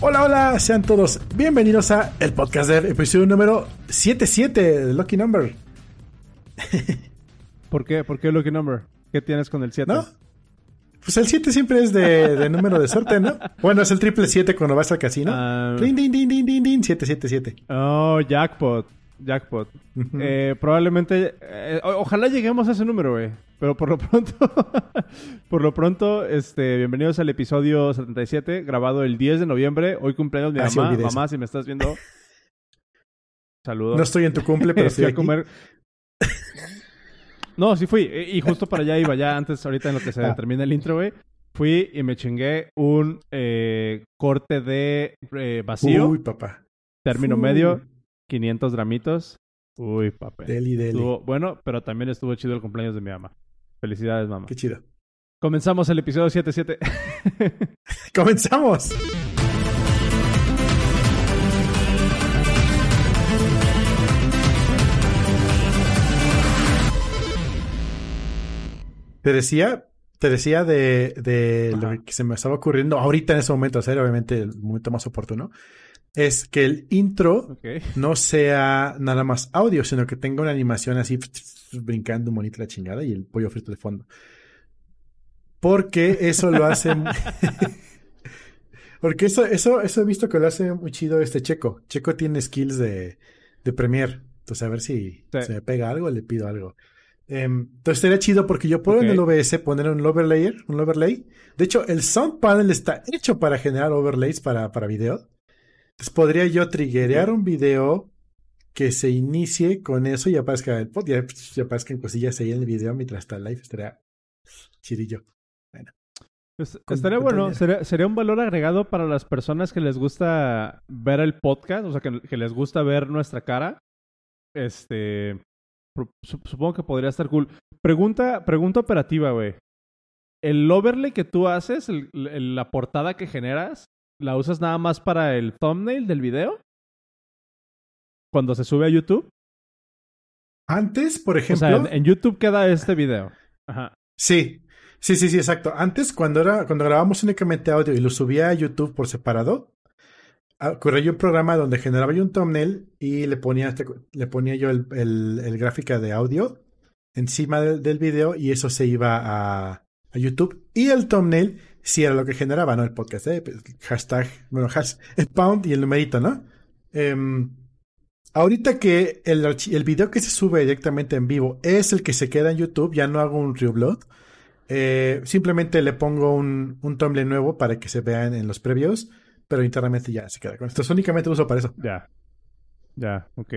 Hola, hola, sean todos bienvenidos a el podcast de episodio número 77 de Lucky Number. ¿Por qué? ¿Por qué Lucky Number? ¿Qué tienes con el 7? ¿No? Pues el 7 siempre es de, de número de suerte, ¿no? Bueno, es el triple 7 cuando vas al casino. Din, din, din, din, din, din, 777. Oh, jackpot. Jackpot. Eh, probablemente. eh, ojalá lleguemos a ese número, güey. Pero por lo pronto. por lo pronto, este, bienvenidos al episodio 77, grabado el 10 de noviembre. Hoy cumpleaños mi Ah, mamá. mamá, si me estás viendo. Saludos. No estoy en tu cumple, pero estoy a comer. No, sí fui. Y justo para allá iba ya antes, ahorita en lo que se Ah. termina el intro, güey. Fui y me chingué un eh, corte de vacío, Uy, papá. término Uy. medio, 500 gramitos. Uy, papel. Deli, deli. Estuvo bueno, pero también estuvo chido el cumpleaños de mi mamá. Felicidades, mamá. Qué chido. Comenzamos el episodio 77. ¡Comenzamos! Te decía, te decía de, de lo que se me estaba ocurriendo ahorita en ese momento, hacer obviamente el momento más oportuno, es que el intro no sea nada más audio, sino que tenga una animación así brincando un monito la chingada y el pollo frito de fondo. Porque eso lo hace. Porque eso, eso, eso he visto que lo hace muy chido este Checo. Checo tiene skills de, de Premiere. Entonces, a ver si Sí. se me pega algo, le pido algo. Em, entonces sería chido porque yo puedo en el. OBS poner un overlayer, un overlay. De hecho, el sound panel está hecho para generar overlays para, para video. Entonces podría yo triggerear un video que se inicie con eso y aparezca el pod, ya, ya aparezcan cosillas ahí en el video mientras está live. Estaría chidillo. Con estaría bueno, sería, sería un valor agregado para las personas que les gusta ver el podcast, o sea, que, que les gusta ver nuestra cara. Este, supongo que podría estar cool. Pregunta, pregunta operativa, güey. ¿El overlay que tú haces, el- el- la portada que generas, la usas nada más para el thumbnail del video? Cuando se sube a YouTube. Antes, por O ejemplo. sea, en, en YouTube queda este video. Ajá. Sí, sí, sí, sí, exacto. Antes, cuando era, cuando grabábamos únicamente audio y lo subía a YouTube por separado, ah, corría yo un programa donde generaba yo un thumbnail y le ponía, este- le ponía yo el, el, el gráfica de audio encima del, del video y eso se iba a, a YouTube. Y el thumbnail sí era lo que generaba, ¿no? El podcast, ¿eh? Pues, Hashtag, bueno, hash, el pound y el numerito, ¿no? Em, Ahorita que el, el video que se sube directamente en vivo es el que se queda en YouTube, ya no hago un reupload. Eh, simplemente le pongo un, un thumbnail nuevo para que se vean en los previos, pero internamente ya se queda con esto. Únicamente lo uso para eso. Ya. Ya, ok.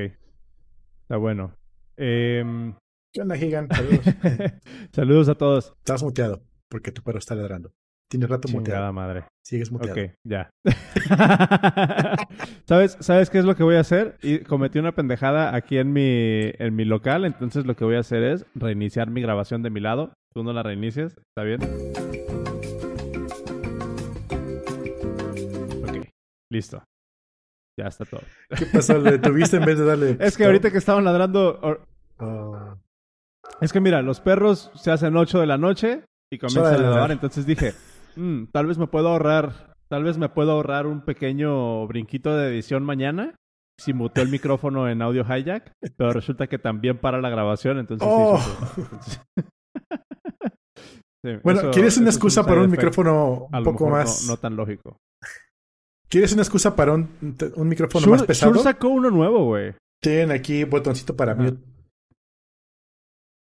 Está bueno. Em, ¿Qué onda, Gigan? Saludos. Saludos a todos. Estás muteado porque tu perro está ladrando. Tiene rato Chingada muteado. madre. Sigues muteado. Ok, ya. ¿Sabes, ¿Sabes qué es lo que voy a hacer? Y cometí una pendejada aquí en mi, en mi local, entonces lo que voy a hacer es reiniciar mi grabación de mi lado. Tú no la reinicies, ¿está bien? Ok, listo. Ya está todo. ¿Qué pasó? ¿Le tuviste en vez de darle? Es que ahorita que estaban ladrando... or- Oh, Es que mira, los perros se hacen 8 de la noche y comienzan a ladrar. Entonces dije, "Mm, tal vez me puedo ahorrar, tal vez me puedo ahorrar un pequeño brinquito de edición mañana. Si muteo el micrófono en audio hijack, pero resulta que también para la grabación, entonces Oh. entonces- Sí, Bueno, eso- ¿quieres una excusa para un micrófono un poco no- más? No, tan lógico. ¿Quieres una excusa para un, un micrófono Shure, más pesado? Shure sacó uno nuevo, güey. Tienen aquí botoncito para mute.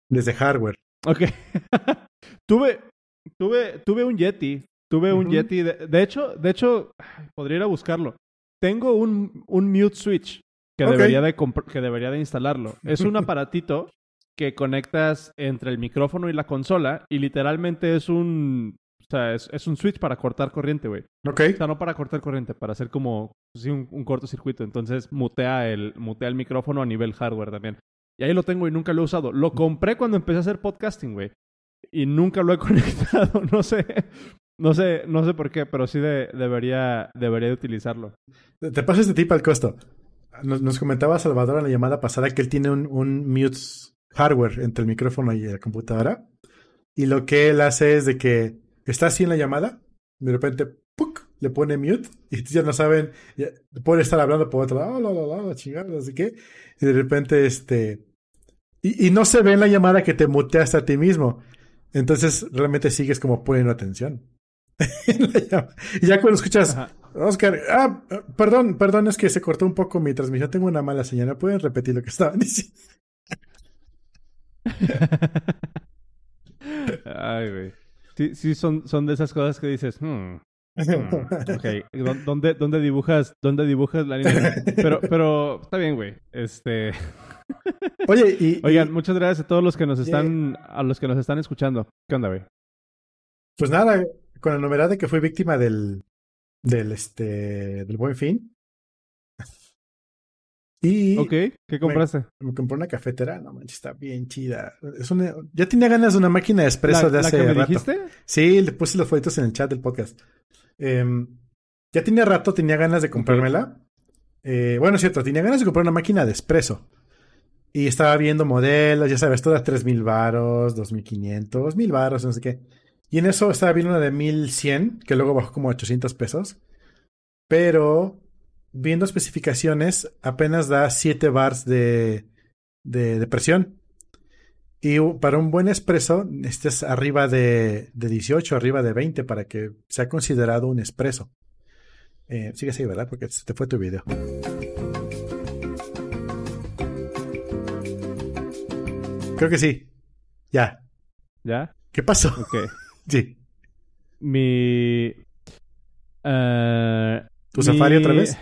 Desde hardware. Ok. tuve, tuve, tuve un Yeti. Tuve un. Yeti. De, de hecho, de hecho, podría ir a buscarlo. Tengo un, un mute switch que debería de que debería de instalarlo. Es un aparatito que conectas entre el micrófono y la consola y literalmente es un o sea, es, es un switch para cortar corriente, güey. Ok. O sea, no para cortar corriente, para hacer como sí, un, un cortocircuito. Entonces mutea el, mutea el micrófono a nivel hardware también. Y ahí lo tengo y nunca lo he usado. Lo compré cuando empecé a hacer podcasting, güey. Y nunca lo he conectado. No sé. No sé, no sé por qué, pero sí de- debería, debería de utilizarlo. Te paso este tip al costo. Nos, comentaba Salvador en la llamada pasada que él tiene un, un mute hardware entre el micrófono y la computadora. Y lo que él hace es de que está así en la llamada, de repente ¡puc! le pone mute y ya no saben, puede estar hablando por otro lado, la, la, la, chingada, así que, y de repente, este, y, y, no se ve en la llamada que te muteaste a ti mismo. Entonces, realmente sigues como poniendo atención. y ya cuando escuchas, Oscar, ah, perdón, perdón, es que se cortó un poco mi transmisión, tengo una mala señal, ¿pueden repetir lo que estaban diciendo? Ay, güey. Sí, sí son, son de esas cosas que dices, hmm, hmm ok, ¿Dónde, dónde, dibujas, ¿dónde dibujas la línea? Pero, pero está bien, güey. Este... Oye, y... Oigan, muchas gracias a todos los que nos están, a los que nos están escuchando. ¿Qué onda, güey? Pues nada, con la novedad de que fui víctima del, del, este, del buen fin. Y ok, ¿qué compraste? Me, compré una cafetera, no manches, está bien chida. Es una, ya tenía ganas de una máquina de espresso de hace ¿la que me dijiste? Sí, le puse los folletos en el chat del podcast. Eh, ya tenía rato, tenía ganas de comprármela. Eh, bueno, es cierto, tenía ganas de comprar una máquina de espresso. Y estaba viendo modelos, ya sabes, todas 3000 varos, 2500, 1000 varos, no sé qué. Y en eso estaba viendo una de 1100, que luego bajó como 800 pesos. Pero viendo especificaciones, apenas da 7 bars de, de, presión. Y para un buen espresso, estés arriba de, de, 18, arriba de 20 para que sea considerado un espresso. Eh, sigue así, ¿verdad? Porque se te fue tu video. Creo que sí. Ya. ¿Ya? ¿Qué pasó? Ok. sí. Mi. Uh, ¿Tu Safari otra vez?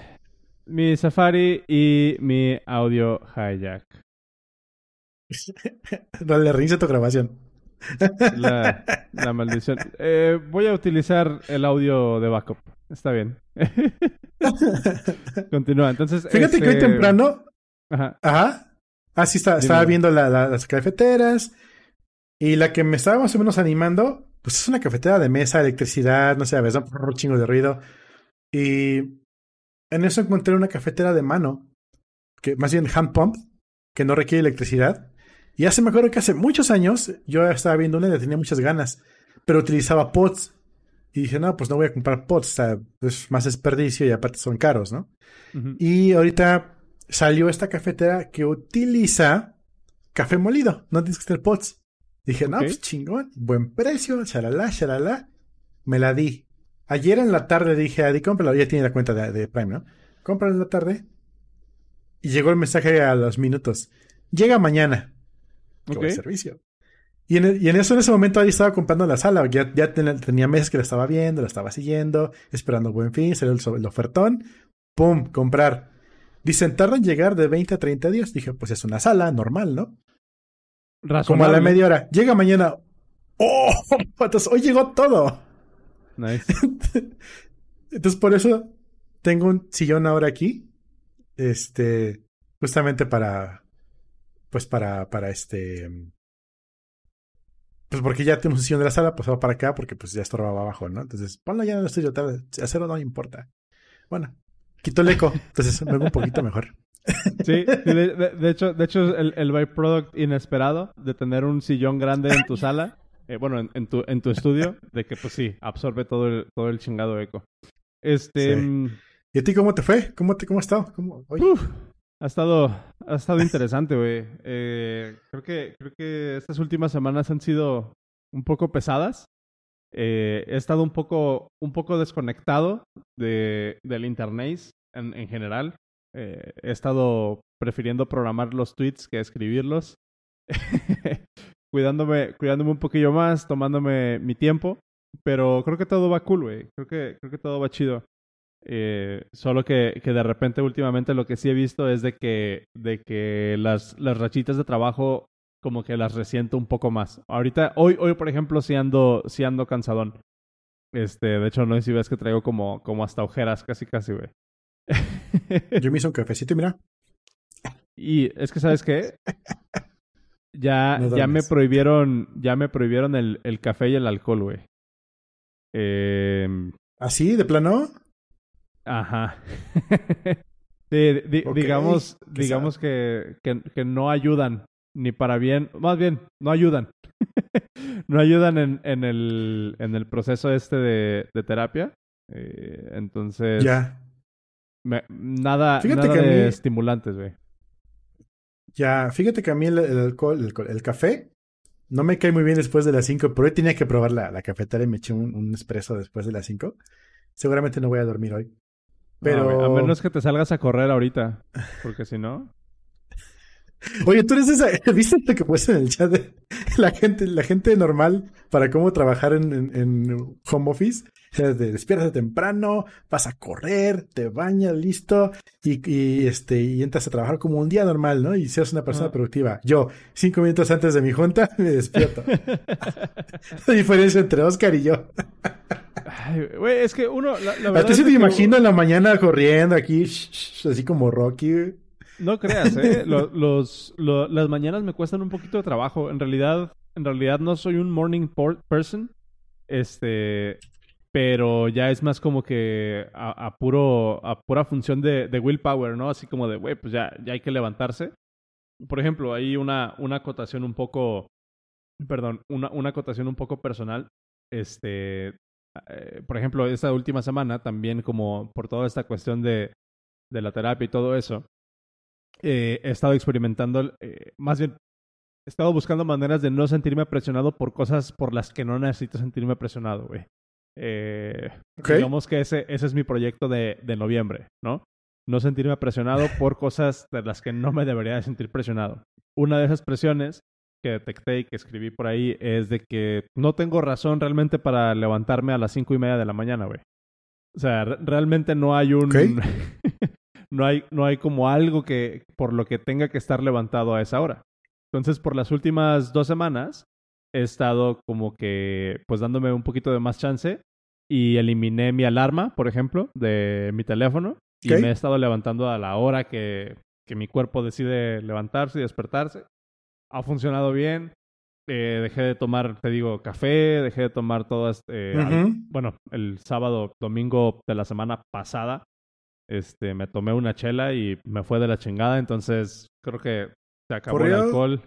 Mi Safari y mi audio hijack. Dale, reinicia tu grabación. La, la maldición. Eh, voy a utilizar el audio de backup. Está bien. Continúa. Entonces. Fíjate que hoy este, temprano. Ajá. Ajá. Ah, sí, está, estaba viendo la, la, las cafeteras. Y la que me estaba más o menos animando, pues es una cafetera de mesa, electricidad, no sé, a veces un chingo de ruido. Y en eso encontré una cafetera de mano, que más bien hand pump, que no requiere electricidad. Y hace, me acuerdo que hace muchos años yo estaba viendo una y le tenía muchas ganas, pero utilizaba pots. Y dije, no, pues no voy a comprar pots, o sea, es más desperdicio y aparte son caros, ¿no? Uh -huh. Y ahorita salió esta cafetera que utiliza café molido, no tienes que tener pots. Dije, no, pues chingón, buen precio, shalala, shalala. Me la di. Ayer en la tarde dije a Adi, cómprala, ya tiene la cuenta de, de Prime, ¿no? Cómprala en la tarde. Y llegó el mensaje a los minutos. Llega mañana. Qué Ok. buen servicio. Y en, y en eso, en ese momento, ahí estaba comprando la sala. Ya, ya ten- tenía meses que la estaba viendo, la estaba siguiendo, esperando buen fin, salió el, el ofertón. ¡Pum! Comprar. Dicen, tarda en llegar de 20 a 30 días. Dije, pues es una sala normal, ¿no? Como a la media hora. Llega mañana. ¡Oh! Entonces, hoy llegó todo. Nice. Entonces, por eso tengo un sillón ahora aquí. Este. Justamente para. Pues para. Para este. Pues porque ya tenemos un sillón de la sala, pues va para acá porque pues ya estorbaba abajo, ¿no? Entonces, ponlo ya en el estudio tarde. Hacerlo no importa. Bueno, quito el eco. Entonces me un poquito mejor. Sí, de, de- de hecho, de hecho el, el byproduct inesperado de tener un sillón grande en tu sala, eh, bueno, en, en tu, en tu estudio, de que pues sí, absorbe todo el, todo el chingado eco. Este, Sí. mm, ¿Y a ti cómo te fue? ¿Cómo, te, cómo has estado? ¿Cómo, uf, ha estado, ha estado interesante, güey. Eh, creo que, creo que estas últimas semanas han sido un poco pesadas. Eh, he estado un poco, un poco desconectado de, del internet en, en general. Eh, he estado prefiriendo programar los tweets que escribirlos. cuidándome, cuidándome un poquillo más, tomándome mi tiempo. Pero creo que todo va cool, güey. Creo que, creo que todo va chido. Eh, solo que, que de repente últimamente lo que sí he visto es de que, de que las, las rachitas de trabajo como que las resiento un poco más. Ahorita, hoy, hoy por ejemplo, sí ando, sí ando cansadón. Este, de hecho, no sé si ves que traigo como, como hasta ojeras, casi, casi, güey. Yo me hice un cafecito y mira. Y es que, ¿sabes qué? Ya, No ya me prohibieron, ya me prohibieron el, el café y el alcohol, güey. Eh, ¿Así, de plano? ajá. Ok, digamos, digamos que, que, que no ayudan, ni para bien, más bien, no ayudan. no ayudan en, en, el, en el proceso este de, de terapia. Eh, entonces, Ya. me- nada, nada que de mí- estimulantes, güey. Ya, fíjate que a mí el, el alcohol, el, alcohol- el café, no me cae muy bien después de las 5, pero hoy tenía que probar la, la cafetera y me eché un, un espresso después de las 5. Seguramente no voy a dormir hoy. Pero, No, a menos que te salgas a correr ahorita, porque si no... oye, tú eres esa, ¿viste lo que puse en el chat de la gente, la gente normal para cómo trabajar en, en- en home office? Te despiertas temprano, vas a correr, te bañas, listo, y, y, este, y entras a trabajar como un día normal, ¿no? Y seas una persona Ajá. productiva. Yo, cinco minutos antes de mi junta, me despierto. La diferencia entre Oscar y yo. Ay, güey, es que uno... La, la A ti se de te imagino en la mañana corriendo aquí, así como Rocky. güey. No creas, ¿eh? Lo- los, lo- las mañanas me cuestan un poquito de trabajo. En realidad, en realidad no soy un morning person. Este, pero ya es más como que a, a puro, a pura función de, de willpower, ¿no? Así como de, güey, pues ya, ya hay que levantarse. Por ejemplo, hay una, una acotación un poco, perdón, una, una acotación un poco personal. Este, eh, por ejemplo, esta última semana también como por toda esta cuestión de, de la terapia y todo eso, eh, he estado experimentando, eh, más bien, he estado buscando maneras de no sentirme presionado por cosas por las que no necesito sentirme presionado, güey. Eh. Digamos que ese, ese es mi proyecto de, de noviembre, ¿no? No sentirme presionado por cosas de las que no me debería de sentir presionado. Una de esas presiones que detecté y que escribí por ahí es de que no tengo razón realmente para levantarme a las cinco y media de la mañana, güey. O sea, re- realmente no hay un... Ok. no, hay, no hay como algo que por lo que tenga que estar levantado a esa hora. Entonces, por las últimas dos semanas he estado como que, pues dándome un poquito de más chance y eliminé mi alarma, por ejemplo, de mi teléfono y me he estado levantando a la hora que, que mi cuerpo decide levantarse y despertarse. Ha funcionado bien. Eh, dejé de tomar, te digo, café, dejé de tomar todas, eh, al- bueno, el sábado, domingo de la semana pasada, este, me tomé una chela y me fue de la chingada, entonces creo que se acabó el alcohol.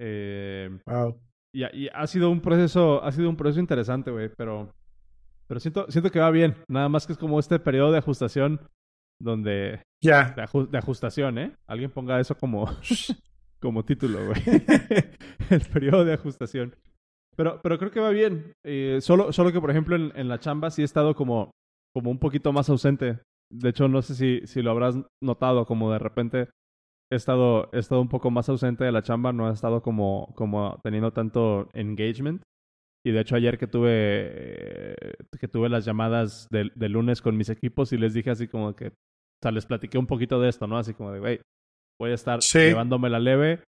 Eh, Wow. y, ha- y ha sido un proceso, ha sido un proceso interesante, güey, pero, pero siento, siento que va bien. Nada más que es como este periodo de ajustación donde, Ya. de, aju- de ajustación, ¿eh? Alguien ponga eso como, como título, güey. el periodo de ajustación. Pero, pero creo que va bien. Eh, solo, solo que, por ejemplo, en, en la chamba sí he estado como, como un poquito más ausente. De hecho, no sé si, si lo habrás notado, como de repente he estado, he estado un poco más ausente de la chamba, no he estado como, como teniendo tanto engagement. Y de hecho ayer que tuve, que tuve las llamadas de, de lunes con mis equipos y les dije así como que, o sea, les platiqué un poquito de esto, ¿no? Así como de, güey, voy a estar Sí. llevándome la leve,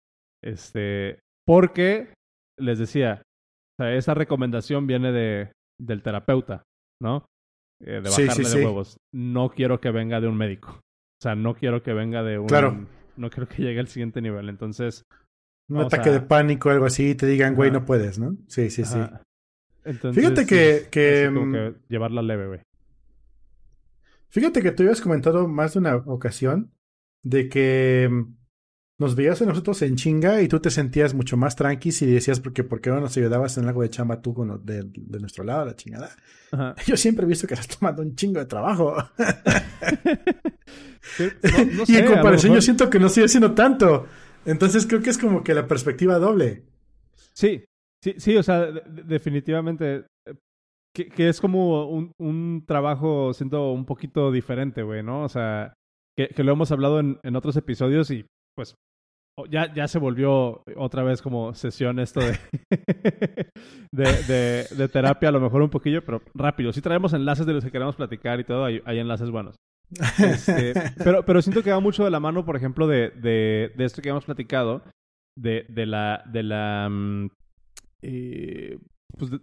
este, porque les decía, o sea, esa recomendación viene de, del terapeuta, ¿no? Eh, de bajarle sí, de huevos. No quiero que venga de un médico. O sea, no quiero que venga de un... Claro. No quiero que llegue al siguiente nivel. Entonces... Un ataque a- de pánico o algo así, y te digan, güey, no puedes, ¿no? Sí, sí, sí. Entonces, Fíjate que- que, mm, que llevarla leve, güey. Fíjate que tú habías comentado más de una ocasión de que mm, nos veías a nosotros en chinga y tú te sentías mucho más tranqui y decías, porque ¿por qué no nos ayudabas en algo de chamba tú con de, de nuestro lado, la chingada? Ajá. Yo siempre he visto que estás tomando un chingo de trabajo. No- y en comparación yo siento que no estoy haciendo tanto. Entonces creo que es como que la perspectiva doble. Sí, sí, sí, o sea, de- de- definitivamente. Que, que es como un, un trabajo, siento, un poquito diferente, güey, ¿no? O sea, que, que lo hemos hablado en, en otros episodios y pues ya, ya se volvió otra vez como sesión esto de, de, de, de terapia, a lo mejor un poquillo, pero rápido. Sí traemos enlaces de los que queremos platicar y todo, hay, hay enlaces buenos. Este, pero, pero siento que va mucho de la mano, por ejemplo, de, de, de esto que hemos platicado, de, de la, de la, mm, eh, pues, de-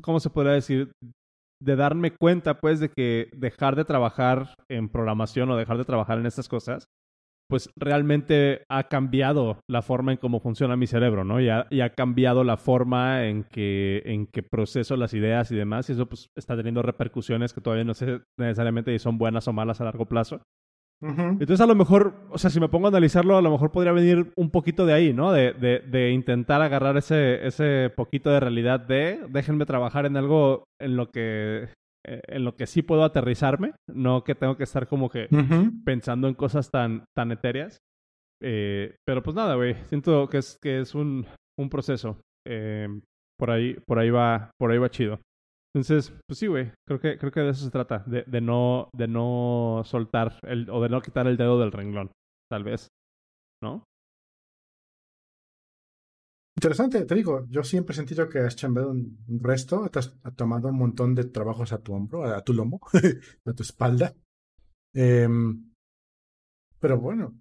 ¿cómo se podría decir? De darme cuenta, pues, de que dejar de trabajar en programación o dejar de trabajar en estas cosas, pues realmente ha cambiado la forma en cómo funciona mi cerebro, ¿no? Y ha, y ha cambiado la forma en que, en que proceso las ideas y demás, y eso pues está teniendo repercusiones que todavía no sé necesariamente si son buenas o malas a largo plazo. Entonces, a lo mejor, o sea, si me pongo a analizarlo, a lo mejor podría venir un poquito de ahí, ¿no? De, de, de intentar agarrar ese, ese poquito de realidad de déjenme trabajar en algo en lo que en lo que sí puedo aterrizarme, no que tengo que estar como que pensando en cosas tan, tan etéreas. Eh, pero pues nada, güey, siento que es, que es un, un proceso. Eh, por ahí, por ahí va, por ahí va chido. Entonces, pues sí, güey, creo que, creo que de eso se trata, de, de no, de no soltar el, o de no quitar el dedo del renglón, tal vez, ¿no? Interesante, te digo, yo siempre he sentido que has chambeado un, resto, te has, tomado un montón de trabajos a tu hombro, a, tu lomo, a tu espalda. Em, pero bueno,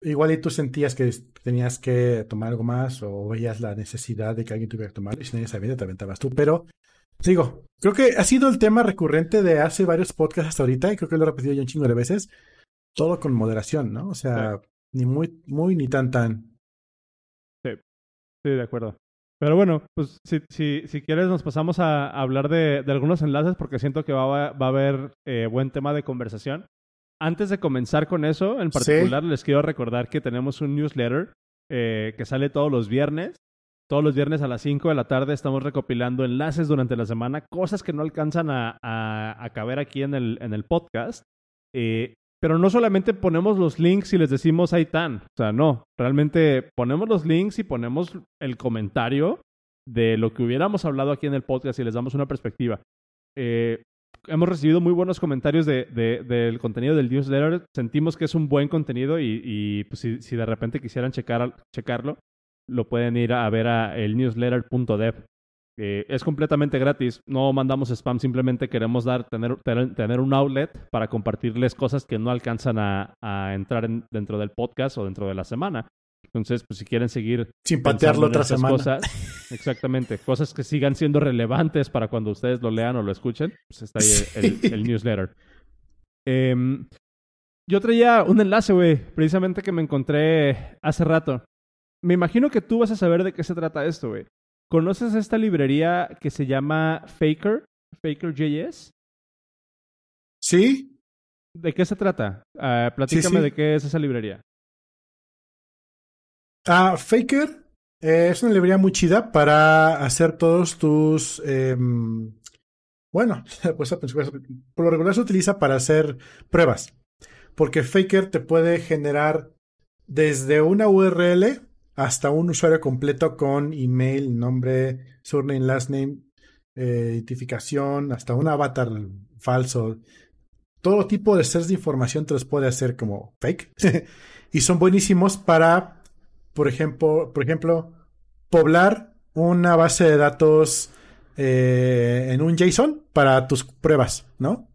igual y tú sentías que tenías que tomar algo más o veías la necesidad de que alguien tuviera que tomar y si nadie sabía te aventabas tú, pero digo, creo que ha sido el tema recurrente de hace varios podcasts hasta ahorita y creo que lo he repetido yo un chingo de veces, todo con moderación, ¿no? O sea, ni muy, muy ni tan tan. Sí, de acuerdo. Pero bueno, pues si, si, si quieres nos pasamos a, hablar de, de, algunos enlaces porque siento que va, va a haber eh, buen tema de conversación. Antes de comenzar con eso, en particular les quiero recordar que tenemos un newsletter eh, que sale todos los viernes. Todos los viernes a las 5 de la tarde estamos recopilando enlaces durante la semana, cosas que no alcanzan a, a, a caber aquí en el, en el podcast. Eh, pero no solamente ponemos los links y les decimos ahí tan. O sea, no. Realmente ponemos los links y ponemos el comentario de lo que hubiéramos hablado aquí en el podcast y les damos una perspectiva. Eh, hemos recibido muy buenos comentarios de, del contenido del newsletter. Sentimos que es un buen contenido y, pues, si, si, de repente quisieran checar, checarlo, lo pueden ir a ver a el newsletter.dev. Eh, es completamente gratis. No mandamos spam, simplemente queremos dar, tener, tener, un outlet para compartirles cosas que no alcanzan a, entrar dentro del podcast o dentro de la semana. Entonces, pues si quieren seguir sin patearlo otra semana. Cosas, exactamente, cosas que sigan siendo relevantes para cuando ustedes lo lean o lo escuchen, pues está ahí el, newsletter. Em, yo traía un enlace, güey, precisamente que me encontré hace rato. Me imagino que tú vas a saber de qué se trata esto, güey. ¿Conoces esta librería que se llama Faker? Faker.js. Sí. ¿De qué se trata? Uh, platícame de qué es esa librería. Ah, Faker es una librería muy chida para hacer todos tus. Eh, bueno, pues, por lo regular se utiliza para hacer pruebas. Porque Faker te puede generar desde una URL hasta un usuario completo con email, nombre, surname, last name, eh, identificación, hasta un avatar falso. Todo tipo de sets de información te los puede hacer como fake. y son buenísimos para, por ejemplo, por ejemplo, poblar una base de datos eh, en un JSON para tus pruebas, ¿no?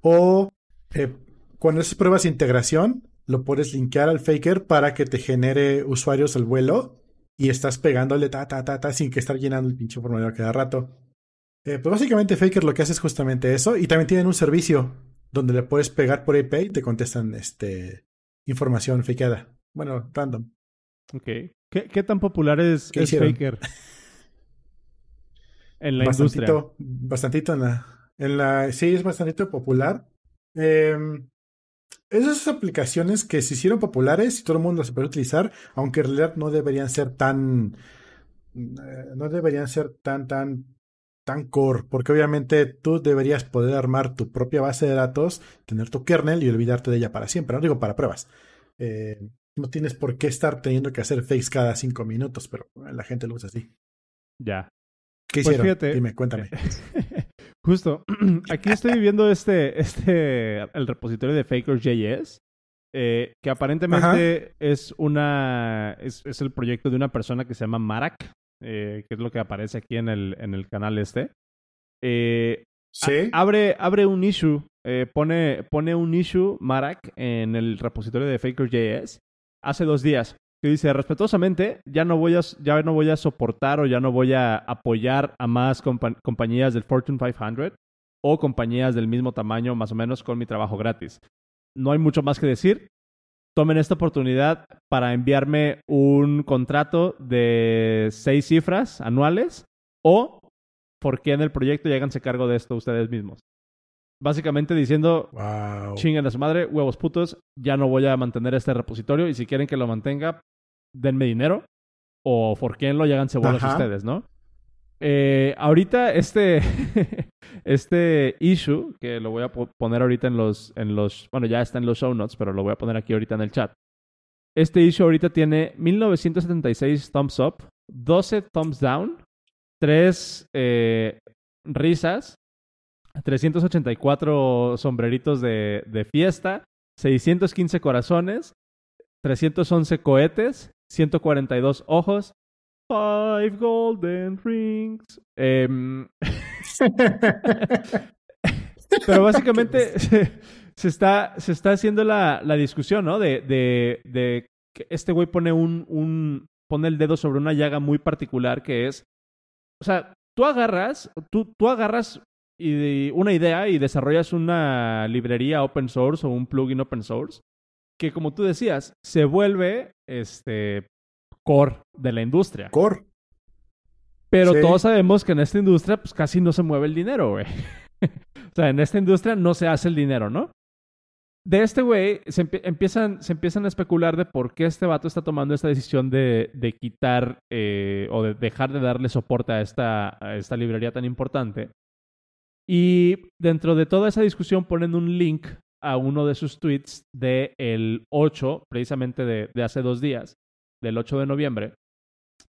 O eh, cuando haces pruebas de integración, lo puedes linkear al faker para que te genere usuarios al vuelo y estás pegándole ta, ta, ta, ta, sin que estar llenando el pinche formulario cada rato. Eh, pues básicamente Faker lo que hace es justamente eso y también tienen un servicio donde le puedes pegar por IP y te contestan este, información fakeada. Bueno, random. Ok. ¿Qué, qué tan popular es, Faker? en la industria. Bastantito en la, en la... Sí, es bastante popular. Eh, esas aplicaciones que se hicieron populares y todo el mundo las puede utilizar, aunque en realidad no deberían ser tan. Eh, no deberían ser tan, tan, tan core, porque obviamente tú deberías poder armar tu propia base de datos, tener tu kernel y olvidarte de ella para siempre. No digo para pruebas. Eh, no tienes por qué estar teniendo que hacer fakes cada cinco minutos, pero la gente lo usa así. Ya. ¿Qué pues hicieron? Dime, cuéntame. Justo. Aquí estoy viendo este, este, el repositorio de Faker.js, eh, que aparentemente es una, es, es, el proyecto de una persona que se llama Marak, eh, que es lo que aparece aquí en el, en el canal este. Eh, sí. abre, abre un issue, eh, pone, pone un issue Marak en el repositorio de Faker.js hace dos días que dice respetuosamente, ya no voy a, ya no voy a soportar o ya no voy a apoyar a más compañías del Fortune 500 o compañías del mismo tamaño más o menos con mi trabajo gratis. No hay mucho más que decir. Tomen esta oportunidad para enviarme un contrato de seis cifras anuales o por qué en el proyecto y háganse cargo de esto ustedes mismos. Básicamente diciendo, wow. chinguen a su madre, huevos putos, ya no voy a mantener este repositorio y si quieren que lo mantenga, denme dinero o por quién lo llegan bolas ustedes, ¿no? Eh, ahorita este, este issue, que lo voy a poner ahorita en los, en los, bueno, ya está en los show notes, pero lo voy a poner aquí ahorita en el chat. Este issue ahorita tiene 1976 thumbs up, 12 thumbs down, 3 eh, risas, 384 sombreritos de, de fiesta, 615 corazones, 311 cohetes, 142 ojos, Five golden rings. Em, pero básicamente se, está, se está haciendo la, la discusión, ¿no? De, de, de que este güey pone un, un, pone el dedo sobre una llaga muy particular que es, o sea, tú agarras, tú, tú agarras y una idea y desarrollas una librería open source o un plugin open source que como tú decías, se vuelve este core de la industria. Core. Pero todos sabemos que en esta industria pues casi no se mueve el dinero, güey. o sea, en esta industria no se hace el dinero, ¿no? De este güey se, empiezan, se empiezan a especular de por qué este vato está tomando esta decisión de, de quitar eh, o de dejar de darle soporte a esta, a esta librería tan importante. Y dentro de toda esa discusión ponen un link a uno de sus tweets del el 8, precisamente de, de hace dos días, del 8 de noviembre,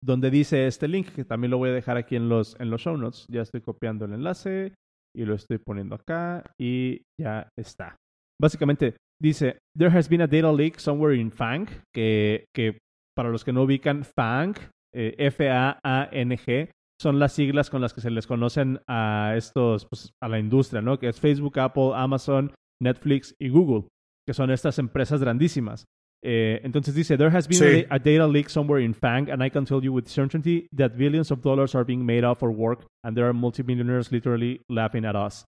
donde dice este link, que también lo voy a dejar aquí en los, en los show notes. Ya estoy copiando el enlace y lo estoy poniendo acá y ya está. Básicamente dice, there has been a data leak somewhere in FANG, que, que para los que no ubican, FANG, eh, F-A-A-N-G, son las siglas con las que se les conocen a estos, pues, a la industria, ¿no? Que es Facebook, Apple, Amazon, Netflix y Google, que son estas empresas grandísimas. Eh, entonces dice, there has been a, data leak somewhere in FANG, and I can tell you with certainty that billions of dollars are being made off for work, and there are multimillionaires literally laughing at us.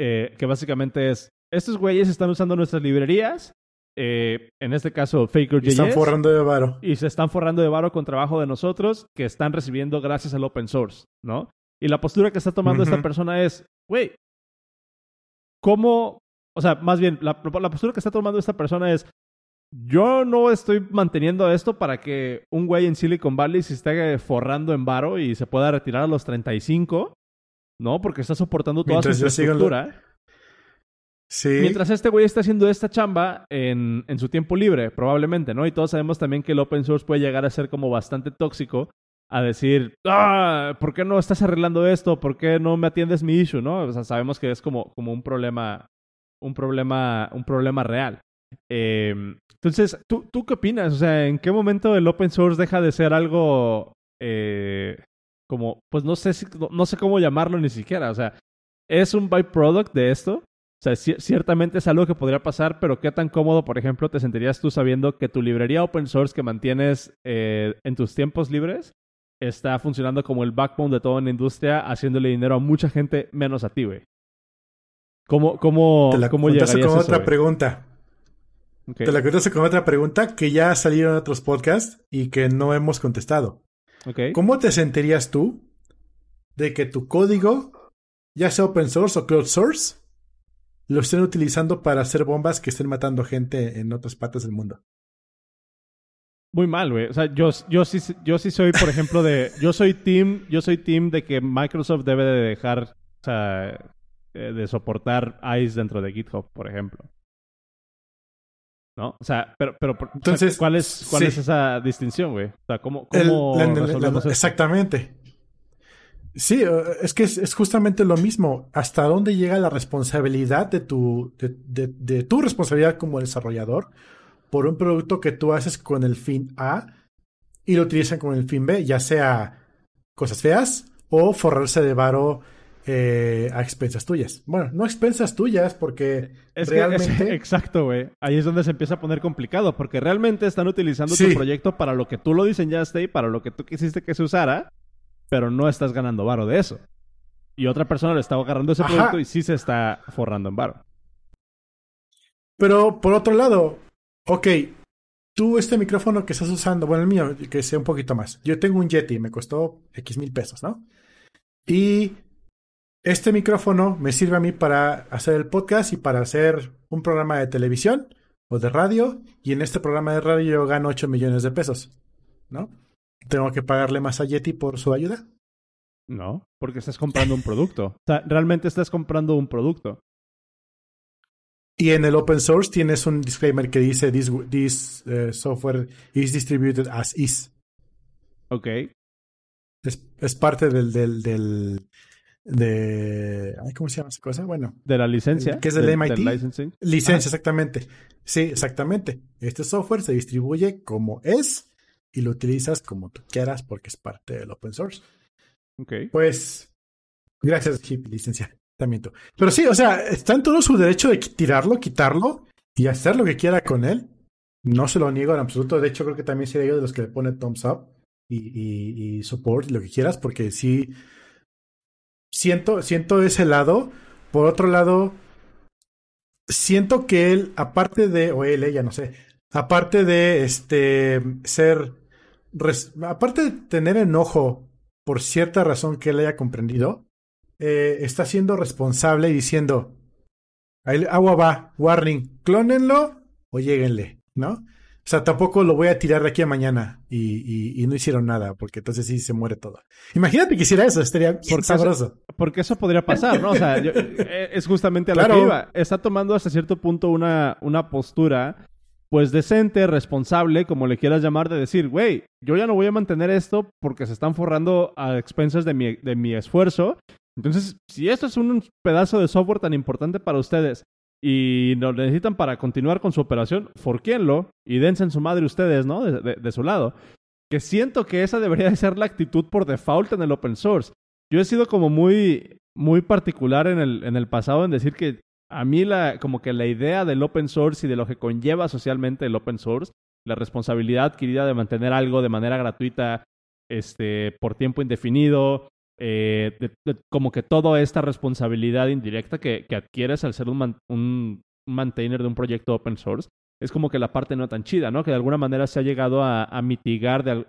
Eh, que básicamente es, estos güeyes están usando nuestras librerías, eh, en este caso FakerJS. Están forrando de varo. Y se están forrando de varo con trabajo de nosotros que están recibiendo gracias al open source, ¿no? Y la postura que está tomando esta persona es, güey, ¿cómo, o sea, más bien, la, postura que está tomando esta persona es, yo no estoy manteniendo esto para que un güey en Silicon Valley se esté forrando en varo y se pueda retirar a los 35, ¿no? Porque está soportando toda su infraestructura. Sí. Mientras este güey está haciendo esta chamba en, en, su tiempo libre, probablemente, ¿no? Y todos sabemos también que el open source puede llegar a ser como bastante tóxico a decir, ah, ¿por qué no estás arreglando esto? ¿Por qué no me atiendes mi issue? ¿No? O sea, sabemos que es como, como un problema un problema, un problema real. Em, entonces, ¿tú, ¿tú qué opinas? O sea, ¿en qué momento el open source deja de ser algo eh, como, pues no sé, si, no sé cómo llamarlo ni siquiera. O sea, ¿es un byproduct de esto? O sea, ciertamente es algo que podría pasar, pero ¿qué tan cómodo, por ejemplo, te sentirías tú sabiendo que tu librería open source que mantienes eh, en tus tiempos libres está funcionando como el backbone de toda una industria, haciéndole dinero a mucha gente menos a ti, güey? ¿Cómo, cómo, Te la cómo con otra pregunta. Te la contesto con otra pregunta que ya salieron en otros podcasts y que no hemos contestado. ¿Cómo te sentirías tú de que tu código, ya sea open source o cloud source, lo estén utilizando para hacer bombas que estén matando gente en otras partes del mundo? Muy mal, güey. O sea, yo, yo, sí, yo sí soy, por ejemplo, de. Yo soy team. Yo soy team de que Microsoft debe de dejar. O sea, eh, de soportar ICE dentro de GitHub, por ejemplo. ¿No? O sea, pero, pero Entonces, ¿cuál, es, cuál es esa distinción, güey? O sea, ¿cómo, cómo Exactamente. Sí, eh, es que es, justamente lo mismo. ¿Hasta dónde llega la responsabilidad de tu, de, de, tu responsabilidad como desarrollador por un producto que tú haces con el fin A y lo utilizan con el fin B, ya sea cosas feas o forrarse de varo eh, a expensas tuyas. Bueno, no a expensas tuyas porque es realmente... exacto, güey. Ahí es donde se empieza a poner complicado porque realmente están utilizando tu proyecto para lo que tú lo diseñaste y para lo que tú quisiste que se usara, pero no estás ganando varo de eso. Y otra persona le está agarrando ese proyecto y sí se está forrando en varo. Pero por otro lado, ok, tú este micrófono que estás usando, bueno, el mío, que sea un poquito más. Yo tengo un Yeti, me costó X mil pesos, ¿no? Y este micrófono me sirve a mí para hacer el podcast y para hacer un programa de televisión o de radio. Y en este programa de radio yo gano 8 millones de pesos. ¿No? ¿Tengo que pagarle más a Yeti por su ayuda? No, porque estás comprando un producto. O sea, realmente estás comprando un producto. Y en el open source tienes un disclaimer que dice this, this uh, software is distributed as is. Ok. Es, es parte del, del, del de ay, ¿cómo se llama esa cosa? Bueno, de la licencia, que es del, del- MIT. del licensing. Licencia, Ah. exactamente. Sí, exactamente. Este software se distribuye como es y lo utilizas como tú quieras porque es parte del open source. Ok. Pues, gracias, Chip, licenciamiento. Pero sí, o sea, está en todo su derecho de tirarlo, quitarlo y hacer lo que quiera con él. No se lo niego en absoluto. De hecho, creo que también sería yo de los que le pone thumbs up y, y, y support y lo que quieras, porque sí siento, siento ese lado. Por otro lado, siento que él, aparte de, o él, ella, no sé, aparte de este ser, aparte de tener enojo por cierta razón que él haya comprendido, eh, está siendo responsable y diciendo, agua va, warning, clónenlo o lléguenle, ¿no? O sea, tampoco lo voy a tirar de aquí a mañana y, y- y no hicieron nada, porque entonces sí se muere todo. Imagínate que hiciera eso, estaría Porque eso- sabroso. Porque eso podría pasar, ¿no? O sea, yo- eh, es justamente a lo Claro. que iba. Está tomando hasta cierto punto una, una postura, pues decente, responsable, como le quieras llamar, de decir, güey, yo ya no voy a mantener esto porque se están forrando a expensas de mi, de mi esfuerzo. Entonces, si esto es un pedazo de software tan importante para ustedes y lo necesitan para continuar con su operación, forquéenlo y dense en su madre ustedes, ¿no? De, de- de su lado. Que siento que esa debería de ser la actitud por default en el open source. Yo he sido como muy, muy particular en el, en el pasado en decir que a mí la, como que la idea del open source y de lo que conlleva socialmente el open source, la responsabilidad adquirida de mantener algo de manera gratuita, este, por tiempo indefinido, eh, como que toda esta responsabilidad indirecta que, adquieres al ser un, un maintainer de un proyecto open source, es como que la parte no tan chida, ¿no? Que de alguna manera se ha llegado a, mitigar de,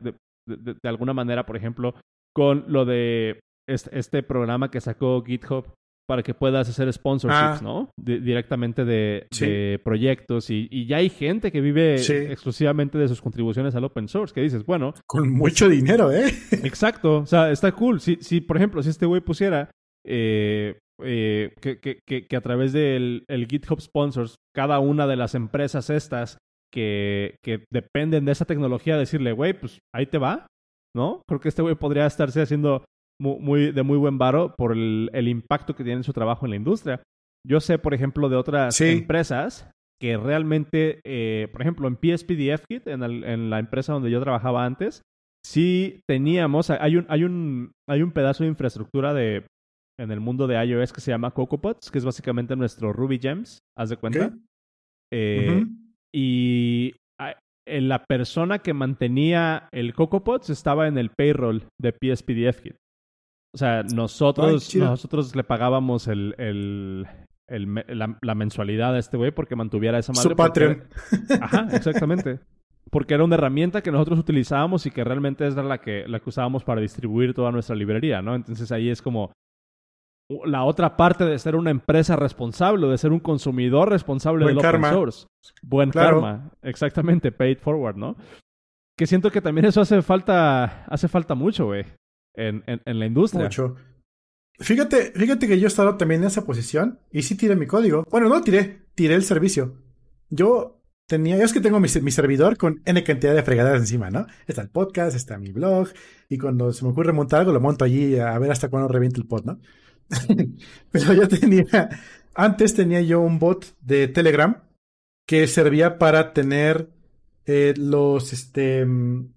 de- alguna manera, por ejemplo, con lo de este programa que sacó GitHub para que puedas hacer sponsorships, Ah. ¿no? Di- directamente de, Sí. de proyectos y, y ya hay gente que vive Sí. exclusivamente de sus contribuciones al open source, que dices, bueno, Con mucho dinero, ¿eh? Exacto, o sea, está cool. Si, si por ejemplo, si este güey pusiera eh, eh, que, que, que, que a través del el GitHub Sponsors, cada una de las empresas estas que, que dependen de esa tecnología, decirle, güey, pues ahí te va, ¿no? Creo que este güey podría estarse haciendo mu- muy, de muy buen varo por el, el impacto que tiene en su trabajo en la industria. Yo sé, por ejemplo, de otras Sí. empresas que realmente, eh, por ejemplo, en PSPDF Kit, en, el- en la empresa donde yo trabajaba antes, sí teníamos, hay un, hay un, hay un pedazo de infraestructura de, en el mundo de iOS que se llama CocoaPods, que es básicamente nuestro Ruby Gems, haz de cuenta. Eh. Y la persona que mantenía el CocoaPods estaba en el payroll de PSPDF Kit. O sea, nosotros, Ay, nosotros le pagábamos el, el, la, la mensualidad a este güey porque mantuviera esa madre. Su porque- Patreon. Ajá, exactamente. Porque era una herramienta que nosotros utilizábamos y que realmente es la que, la que usábamos para distribuir toda nuestra librería, ¿no? Entonces ahí es como la otra parte de ser una empresa responsable, de ser un consumidor responsable Buen del karma. open source. Buen Claro. karma, exactamente, paid forward, ¿no? Que siento que también eso hace falta, hace falta mucho, güey, en, en, en la industria. Mucho. Fíjate, fíjate que yo he estado también en esa posición y sí tiré mi código. Bueno, no tiré, tiré el servicio. Yo tenía, yo es que tengo mi, mi servidor con N cantidad de fregadas encima, ¿no? Está el podcast, está mi blog, y cuando se me ocurre montar algo, lo monto allí a ver hasta cuándo revienta el pod, ¿no? Pero yo tenía, antes tenía yo un bot de Telegram que servía para tener eh, los, este, mm,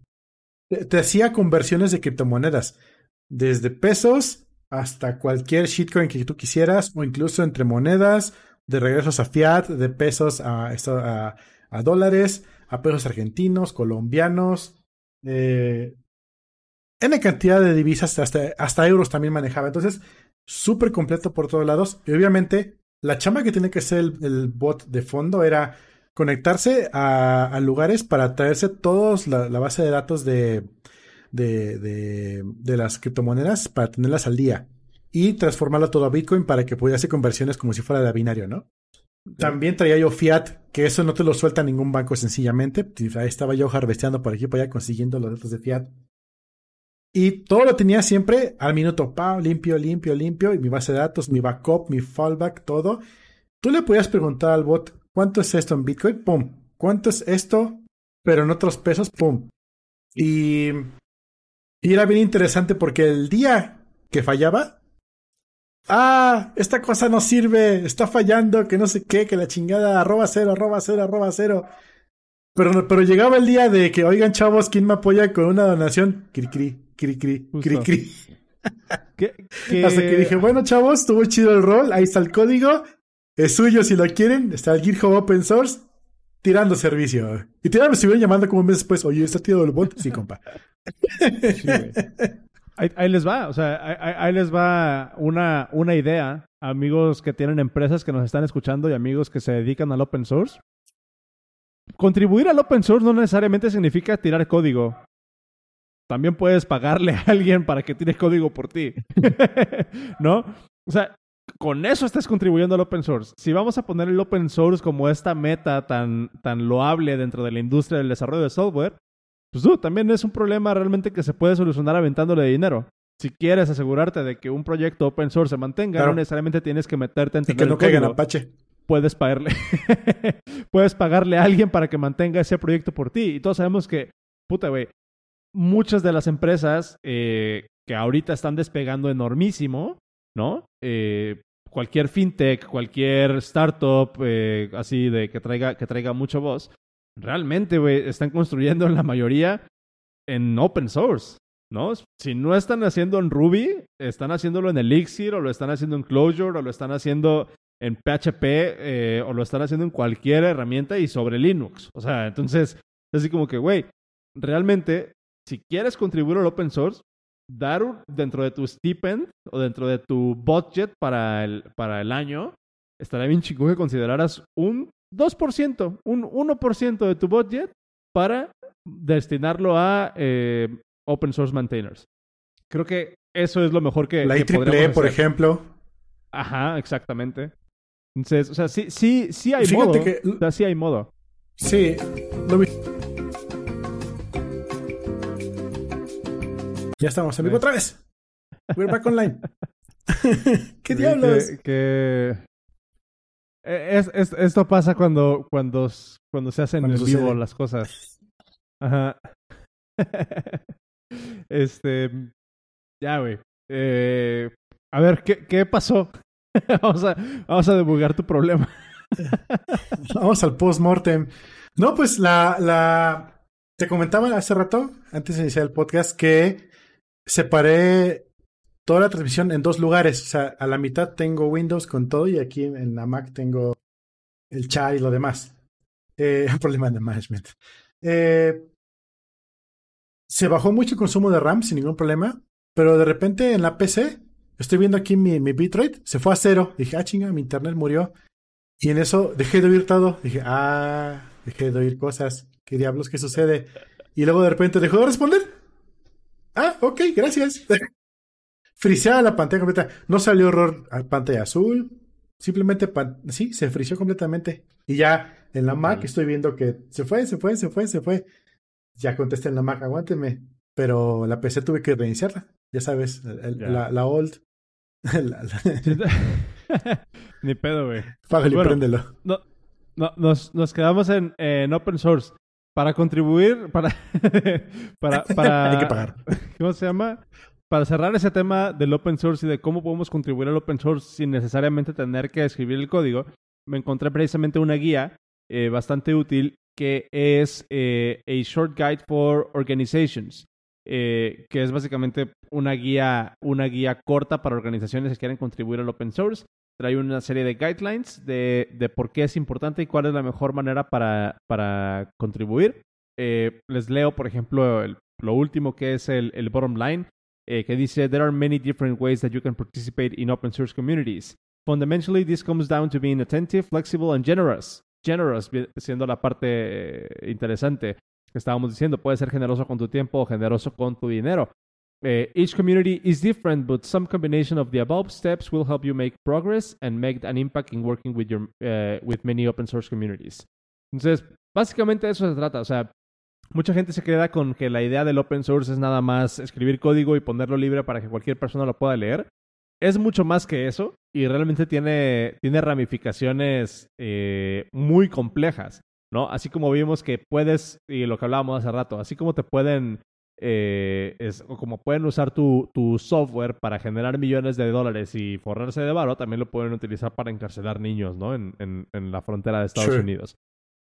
te, hacía conversiones de criptomonedas, desde pesos hasta cualquier shitcoin que tú quisieras, o incluso entre monedas, de regresos a fiat, de pesos a, a, dólares, a pesos argentinos, colombianos, eh, N cantidad de divisas, hasta, hasta euros también manejaba. Entonces, súper completo por todos lados. Y obviamente, la chamba que tiene que ser el bot de fondo era conectarse a, a lugares para traerse todos la, la base de datos de, de, de, de las criptomonedas para tenerlas al día y transformarlo todo a Bitcoin para que pudiera hacer conversiones como si fuera de binario, ¿no? También traía yo fiat, que eso no te lo suelta ningún banco sencillamente. Ahí estaba yo harvesteando por aquí por allá consiguiendo los datos de fiat Y todo lo tenía siempre al minuto, pa, limpio, limpio, limpio, y mi base de datos, mi backup, mi fallback, todo. Tú le podías preguntar al bot, ¿cuánto es esto en Bitcoin? Pum. ¿Cuánto es esto? Pero en otros pesos, pum. Y, y era bien interesante porque el día que fallaba, ah, esta cosa no sirve, está fallando, que no sé qué, que la chingada, arroba cero, arroba cero, arroba cero. Pero, pero llegaba el día de que, oigan chavos, ¿quién me apoya con una donación? Cri, cri, cri, cri, cri, cri. Hasta que dije, bueno chavos, estuvo chido el rol, ahí está el código, es suyo si lo quieren, está el GitHub Open Source, tirando servicio. Y tirando me estuvieron llamando como un mes después, oye, ¿está tirado el bot? Sí, compa. ahí, les va, o sea, ahí, les va una, una idea, amigos que tienen empresas que nos están escuchando y amigos que se dedican al open source. Contribuir al open source no necesariamente significa tirar código. También puedes pagarle a alguien para que tire código por ti. ¿No? O sea, con eso estás contribuyendo al open source. Si vamos a poner el open source como esta meta tan, tan loable dentro de la industria del desarrollo de software, pues tú, también es un problema realmente que se puede solucionar aventándole dinero. Si quieres asegurarte de que un proyecto open source se mantenga, no necesariamente tienes que meterte en y que no caiga en Apache puedes pagarle, puedes pagarle a alguien para que mantenga ese proyecto por ti. Y todos sabemos que, puta, güey, muchas de las empresas eh, que ahorita están despegando enormísimo, ¿no? Eh, cualquier fintech, cualquier startup, eh, así de que traiga, que traiga mucho voz, realmente, güey, están construyendo en la mayoría en open source. ¿no? Si no están haciendo en Ruby, están haciéndolo en Elixir, o lo están haciendo en Clojure, o lo están haciendo en PHP eh, o lo están haciendo en cualquier herramienta y sobre Linux. O sea, entonces, es así como que, güey, realmente, si quieres contribuir al open source, dar dentro de tu stipend o dentro de tu budget para el, para el año, estaría bien chico que consideraras un 2%, un 1% de tu budget para destinarlo a eh, open source maintainers. Creo que eso es lo mejor que, la que por ejemplo. Ajá, exactamente. Entonces, o sea, sí, sí, sí hay modo. O sea, sí hay modo. Sí. Ya estamos en vivo otra vez. We're back online. ¿Qué diablos? Que, e, Es, esto pasa cuando, cuando, cuando se hacen en vivo las cosas. Ajá. este. Ya, güey. Eh, a ver, ¿qué, qué pasó? vamos, a, vamos a debugar tu problema. vamos al post-mortem. No, pues la, la. Te comentaba hace rato, antes de iniciar el podcast, que separé toda la transmisión en dos lugares. O sea, a la mitad tengo Windows con todo y aquí en la Mac tengo el chat y lo demás. Eh, problema de management. Eh, se bajó mucho el consumo de RAM sin ningún problema, pero de repente en la PC Estoy viendo aquí mi, mi bitrate, se fue a cero. Dije, ah, chinga, mi internet murió. Y en eso dejé de oír todo. Dije, ah, dejé de oír cosas. ¿Qué diablos qué sucede? Y luego de repente dejó de responder. Ah, ok, gracias. Friseada la pantalla completa. No salió error a pantalla azul. Simplemente, sí, se frició completamente. Y ya en la Mac estoy viendo que se fue, se fue, se fue, se fue. Ya contesté en la Mac, aguánteme. Pero la PC tuve que reiniciarla. Ya sabes, la, la old. Ni pedo, güey. Págale y préndelo. No, no, nos, nos quedamos en, en open source. Para contribuir, para, para, para... Hay que pagar. ¿Cómo se llama? Para cerrar ese tema del open source y de cómo podemos contribuir al open source sin necesariamente tener que escribir el código, me encontré precisamente una guía eh, bastante útil que es eh, A Short Guide for Organizations. Eh, que es básicamente una guía, una guía corta para organizaciones que quieren contribuir al open source. Trae una serie de guidelines de, de por qué es importante y cuál es la mejor manera para, para contribuir. Eh, les leo, por ejemplo, lo último que es el, el bottom line, eh, que dice, There are many different ways that you can participate in open source communities. Fundamentally, this comes down to being attentive, flexible, and generous. Generous, siendo la parte interesante que estábamos diciendo, puedes ser generoso con tu tiempo o generoso con tu dinero. Eh, each community is different, but some combination of the above steps will help you make progress and make an impact in working with, your, uh, with many open source communities. Entonces, básicamente eso se trata. O sea, mucha gente se queda con que la idea del open source es nada más escribir código y ponerlo libre para que cualquier persona lo pueda leer. Es mucho más que eso y realmente tiene, tiene ramificaciones eh, muy complejas, ¿no? Así como vimos que puedes, y lo que hablábamos hace rato, así como te pueden eh, es, como pueden usar tu, tu, software para generar millones de dólares y forrarse de varo, también lo pueden utilizar para encarcelar niños, ¿no? En, en, en la frontera de Estados. Unidos.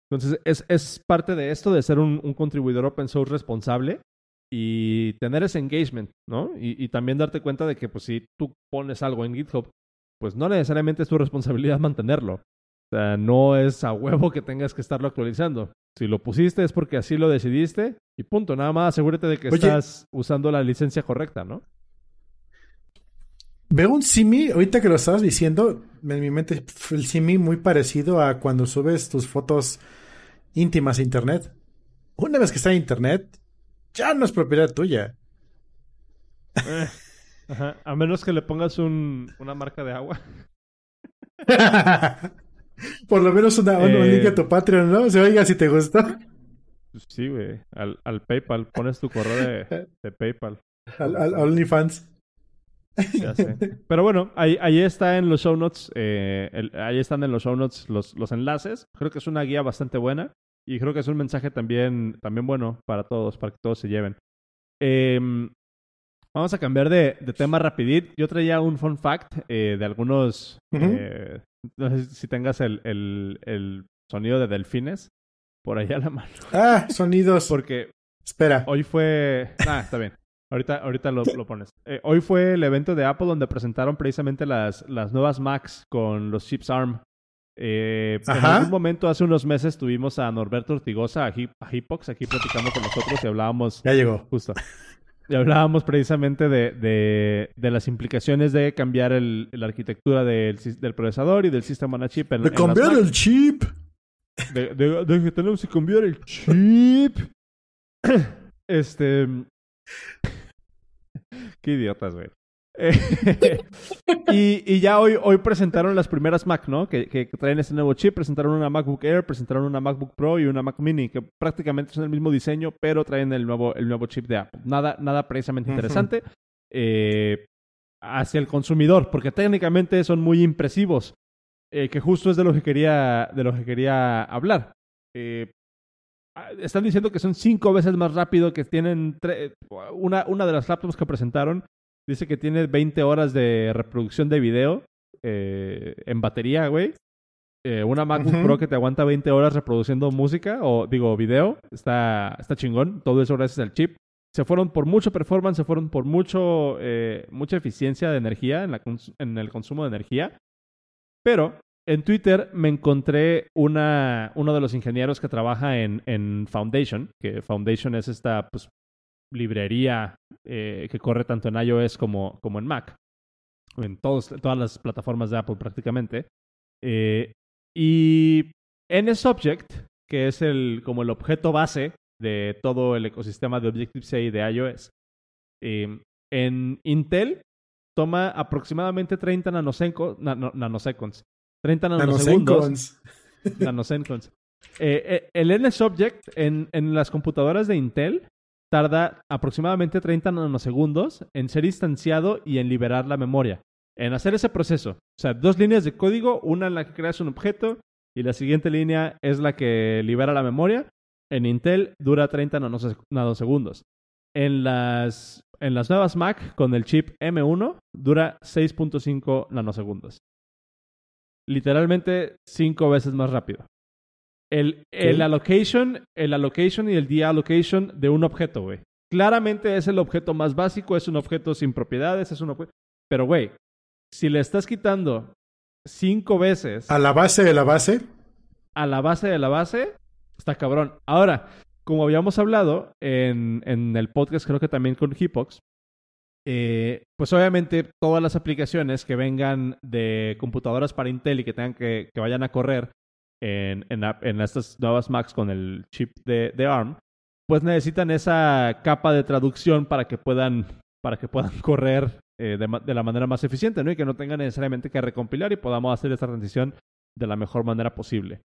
Entonces, es, es parte de esto, de ser un, un contribuidor open source responsable y tener ese engagement, ¿no? Y, y también darte cuenta de que, pues, si tú pones algo en GitHub, pues no necesariamente es tu responsabilidad mantenerlo. O sea, no es a huevo que tengas que estarlo actualizando. Si lo pusiste es porque así lo decidiste y punto. Nada más asegúrate de que Oye. estás usando la licencia correcta, ¿no? Veo un simi, ahorita que lo estabas diciendo, en mi mente el simi muy parecido a cuando subes tus fotos íntimas a internet. Una vez que está en internet, ya no es propiedad tuya. Eh, Ajá. A menos que le pongas un, una marca de agua. Por lo menos una, un Eh. link a tu Patreon, ¿no? Se oiga si te gustó. Pues sí, güey. Al, al PayPal. Pones tu correo de, de PayPal. Al, al OnlyFans. Ya sé. Pero bueno, ahí, ahí está en los show notes. eh, el- ahí están en los show notes los, los enlaces. Creo que es una guía bastante buena. Y creo que es un mensaje también, también bueno para todos, para que todos se lleven. Em, vamos a cambiar de, de tema rapidito. Yo traía un fun fact eh, de algunos... Eh, no sé si tengas el, el, el sonido de delfines por allá a la mano. Ah, sonidos. Porque Espera. Hoy fue. Ah, está bien. Ahorita, ahorita lo, lo pones. Eh, hoy fue el evento de Apple donde presentaron precisamente las, las nuevas Macs con los chips ARM. Eh, en algún momento, hace unos meses, tuvimos a Norberto Ortigosa, a, Hip, a Hipox, aquí platicando con nosotros y hablábamos Ya llegó. Justo. Y hablábamos precisamente de, de, de las implicaciones de cambiar el, la arquitectura del, del procesador y del sistema on a chip. En, De en cambiar el chip. De, de- de que tenemos que cambiar el chip. Este. Qué idiotas, güey. Eh, y, y ya hoy, hoy presentaron las primeras Mac, ¿no? Que, que traen ese nuevo chip. Presentaron una MacBook Air, presentaron una MacBook Pro y una Mac Mini, que prácticamente son el mismo diseño, pero traen el nuevo, el nuevo chip de Apple. Nada, nada precisamente interesante eh, hacia el consumidor, porque técnicamente son muy impresivos. eh, que justo es de lo que quería, de lo que quería hablar. Eh, ah, están diciendo que son cinco veces más rápido, que tienen una, una de las laptops que presentaron dice que tiene 20 horas de reproducción de video eh, en batería, güey. Eh, una MacBook. Pro que te aguanta 20 horas reproduciendo música o digo video, está, está chingón. Todo eso gracias al chip. Se fueron por mucho performance, se fueron por mucho eh, mucha eficiencia de energía en, la cons- en el consumo de energía. Pero en Twitter me encontré una, uno de los ingenieros que trabaja en, en Foundation, que Foundation es esta pues, librería eh, que corre tanto en iOS como, como en Mac, en todos, todas las plataformas de Apple prácticamente. Eh, y NSubject, que es el, como el objeto base de todo el ecosistema de Objective-C y de iOS, eh, en Intel toma aproximadamente 30 nanoseco- nano- nanoseconds. 30 nanosegundos. Nanoseconds. nanoseconds. Eh, eh, el NSubject en, en las computadoras de Intel tarda aproximadamente 30 nanosegundos en ser instanciado y en liberar la memoria. En hacer ese proceso. O sea, dos líneas de código, una en la que creas un objeto y la siguiente línea es la que libera la memoria. En Intel dura 30 nanose- nanosegundos. En las, en las nuevas Mac con el chip M1 dura 6.5 nanosegundos. Literalmente cinco veces más rápido. El, el allocation, el allocation y el deallocation de un objeto, güey. Claramente es el objeto más básico, es un objeto sin propiedades, es un objeto... Pero, güey, si le estás quitando cinco veces A la base de la base. a la base de la base, está cabrón. Ahora, como habíamos hablado en, en el podcast, creo que también con Hipox, eh, pues obviamente todas las aplicaciones que vengan de computadoras para Intel y que tengan que, que vayan a correr en, en, la- en estas nuevas Macs con el chip de, de ARM, pues necesitan esa capa de traducción para que puedan, para que puedan correr eh, de, la manera más eficiente, ¿no? Y que no tengan necesariamente que recompilar y podamos hacer esta transición de la mejor manera posible.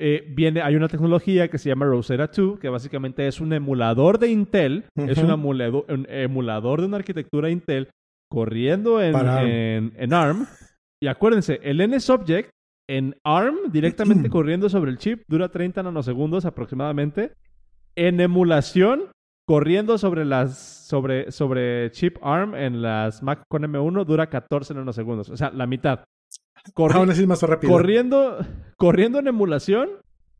eh, viene, hay una tecnología que se llama Rosetta 2, que básicamente es un emulador de Intel, es un, un, emulador de una arquitectura Intel corriendo en, en, en, ARM. Y acuérdense, el NSObject en ARM, directamente corriendo sobre el chip, dura 30 nanosegundos aproximadamente. En emulación, corriendo sobre las sobre, sobre chip ARM en las Mac con M1, dura 14 nanosegundos. O sea, la mitad. más rápido. Corriendo, corriendo en emulación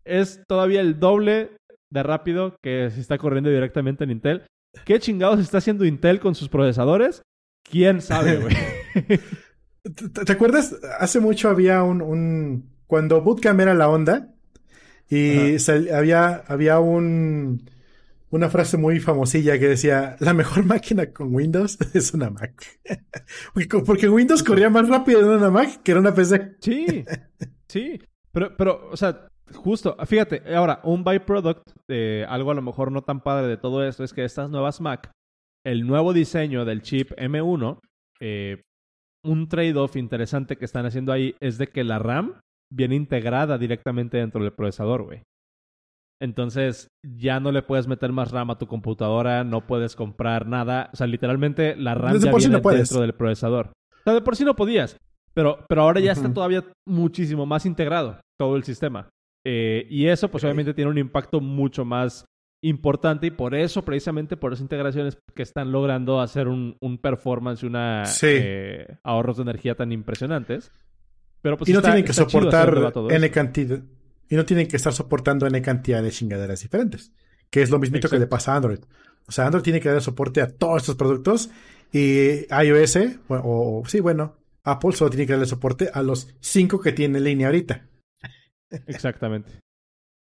es todavía el doble de rápido que si está corriendo directamente en Intel. ¿Qué chingados está haciendo Intel con sus procesadores? ¿Quién sabe, güey? ¿Te, acuerdas? Hace mucho había un, un... Cuando Bootcamp era la onda y había, había un, una frase muy famosilla que decía, la mejor máquina con Windows es una Mac. porque, Windows corría más rápido en una Mac que en una PC. Sí, sí. Pero, pero, o sea, justo, fíjate, ahora, un byproduct de algo a lo mejor no tan padre de todo esto es que estas nuevas Mac, el nuevo diseño del chip M1, eh, un trade-off interesante que están haciendo ahí es de que la RAM viene integrada directamente dentro del procesador, güey. Entonces, ya no le puedes meter más RAM a tu computadora, no puedes comprar nada. O sea, literalmente la RAM ya viene dentro del procesador. O sea, de por sí no podías. Pero, pero ahora ya está todavía muchísimo más integrado todo el sistema. Eh, y eso, pues obviamente tiene un impacto mucho más importante y por eso, precisamente por esas integraciones que están logrando hacer un, un performance y una eh, ahorros de energía tan impresionantes. Pero pues y no tienen que soportar N cantidad. Y no tienen que estar soportando N cantidad de chingaderas diferentes. Que es lo mismito que le pasa a Android. O sea, Android tiene que dar soporte a todos estos productos. Y iOS, o, sí, bueno, Apple solo tiene que darle soporte a los cinco que tiene en línea ahorita. Exactamente.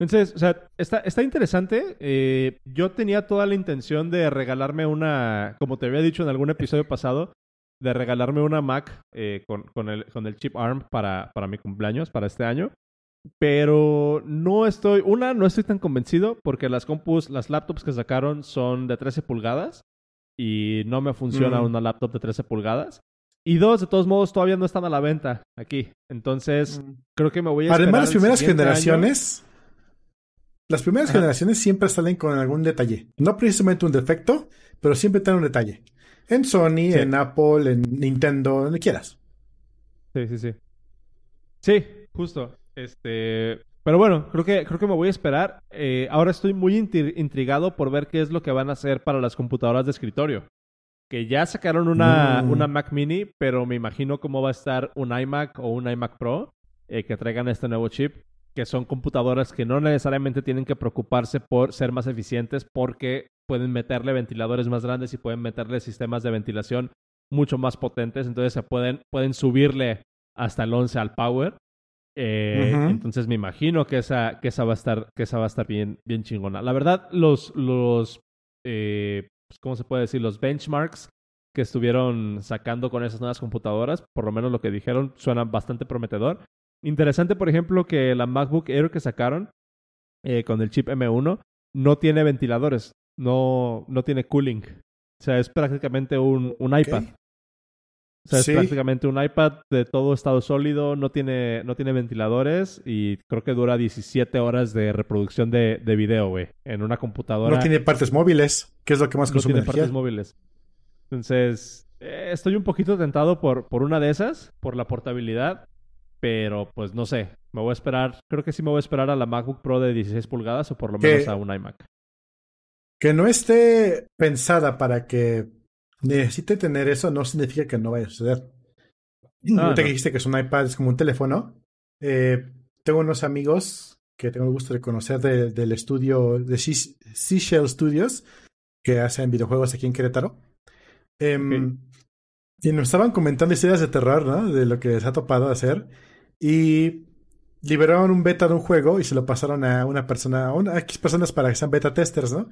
Entonces, o sea, está, está interesante. Eh, yo tenía toda la intención de regalarme una, como te había dicho en algún episodio pasado, de regalarme una Mac eh, con, con, el, con el chip ARM para, para mi cumpleaños, para este año. Pero no estoy, una, no estoy tan convencido porque las compus, las laptops que sacaron son de 13 pulgadas y no me funciona mm. una laptop de 13 pulgadas. Y dos, de todos modos, todavía no están a la venta aquí. Entonces, mm. creo que me voy a... Además, las primeras generaciones... Las primeras generaciones siempre salen con algún detalle. No precisamente un defecto, pero siempre tienen un detalle. En Sony, en Apple, en Nintendo, donde quieras. Sí, sí, sí. Sí, justo. Este, pero bueno, creo que, creo que me voy a esperar. Eh, ahora estoy muy intrigado por ver qué es lo que van a hacer para las computadoras de escritorio. Que ya sacaron una, mm. una Mac mini, pero me imagino cómo va a estar un iMac o un iMac Pro eh, que traigan este nuevo chip, que son computadoras que no necesariamente tienen que preocuparse por ser más eficientes porque pueden meterle ventiladores más grandes y pueden meterle sistemas de ventilación mucho más potentes, entonces se pueden, pueden subirle hasta el 11 al power eh, entonces me imagino que esa, que esa va a estar, que esa va a estar bien, bien chingona. La verdad, los, los eh, pues, ¿cómo se puede decir? Los benchmarks que estuvieron sacando con esas nuevas computadoras, por lo menos lo que dijeron, suena bastante prometedor. Interesante, por ejemplo, que la MacBook Air que sacaron eh, con el chip M1 no tiene ventiladores, no, no tiene cooling. O sea, es prácticamente un, un iPad. O sea, es prácticamente un iPad de todo estado sólido, no tiene, no tiene ventiladores y creo que dura 17 horas de reproducción de, de video, güey, en una computadora. No tiene partes móviles, que es lo que más consume No tiene partes móviles. Entonces, eh, estoy un poquito tentado por, por una de esas, por la portabilidad, pero pues no sé, me voy a esperar, creo que sí me voy a esperar a la MacBook Pro de 16 pulgadas o por lo menos a un iMac. Que no esté pensada para que necesite tener eso no significa que no vaya a suceder. No, te dijiste que es un iPad, es como un teléfono. Eh, tengo unos amigos que tengo el gusto de conocer del estudio de Seashell Studios, que hacen videojuegos aquí en Querétaro. Em, y nos estaban comentando historias de terror, ¿no? De lo que les ha topado hacer. Y liberaron un beta de un juego y se lo pasaron a una persona, a, una, X personas para que sean beta testers, ¿no?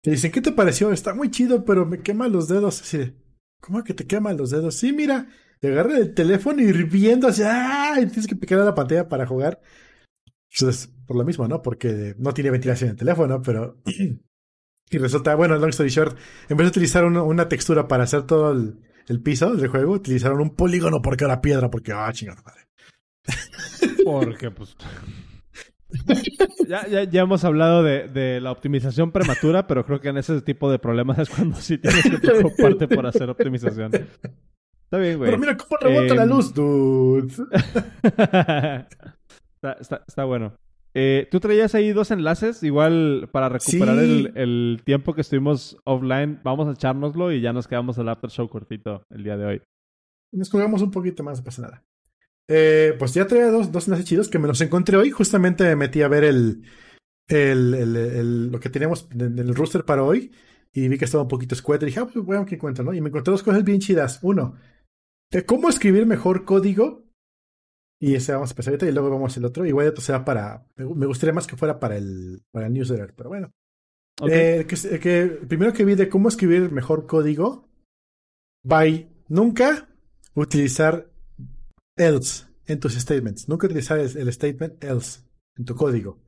Te dicen, ¿qué te pareció? Está muy chido, pero me quema los dedos. Así ¿cómo que te quema los dedos? Sí, mira, te agarra el teléfono hirviendo así, ¡ah! Y tienes que picar a la pantalla para jugar. Entonces, por lo mismo, ¿no? Porque no tiene ventilación en el teléfono, pero. y resulta, bueno, long story short, en vez de utilizar una textura para hacer todo el, piso del juego, utilizaron un polígono porque era piedra, porque, ah, chingada madre. Porque, pues. ya, ya, ya, hemos hablado de, de, la optimización prematura, pero creo que en ese tipo de problemas es cuando sí tienes que preocuparte por hacer optimización. Está bien, güey. Pero mira cómo rebota la Em, luz, dude. está, está, está bueno. Eh, Tú traías ahí dos enlaces, igual para recuperar Sí. el, el tiempo que estuvimos offline, vamos a echárnoslo y ya nos quedamos el after show cortito el día de hoy. Nos colgamos un poquito más, no pasa nada. Eh, pues ya traía dos, dos enlaces chidos que me los encontré hoy. Justamente me metí a ver el, el, el- el- lo que teníamos en el roster para hoy y vi que estaba un poquito escueto y dije, ah, pues bueno, ¿qué encuentro? ¿no? Y me encontré dos cosas bien chidas. Uno, de cómo escribir mejor código. Y ese vamos a empezar ahorita y luego vamos al otro. Igual otro será para. Me gustaría más que fuera para el, para el newsletter, pero bueno. Ok. Eh, que, primero que vi de cómo escribir mejor código, by nunca utilizar else en tus statements. Nunca utilizar el, statement else en tu código.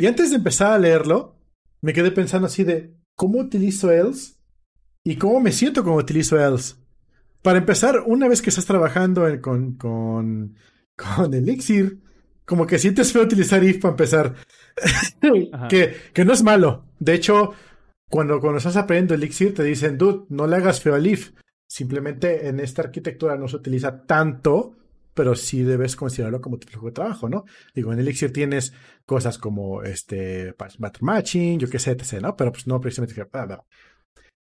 Y antes de empezar a leerlo, me quedé pensando así de cómo utilizo else y cómo me siento cuando utilizo else. Para empezar, una vez que estás trabajando en- con, con, con Elixir, como que sientes feo utilizar if para empezar. Que, que no es malo. De hecho, cuando, cuando estás aprendiendo Elixir, te dicen, dude, no le hagas feo al if. Simplemente en esta arquitectura no se utiliza tanto, pero sí debes considerarlo como tu flujo de trabajo, ¿no? Digo, en Elixir tienes cosas como este matching, yo qué sé, etc., ¿no? Pero pues no precisamente. bla.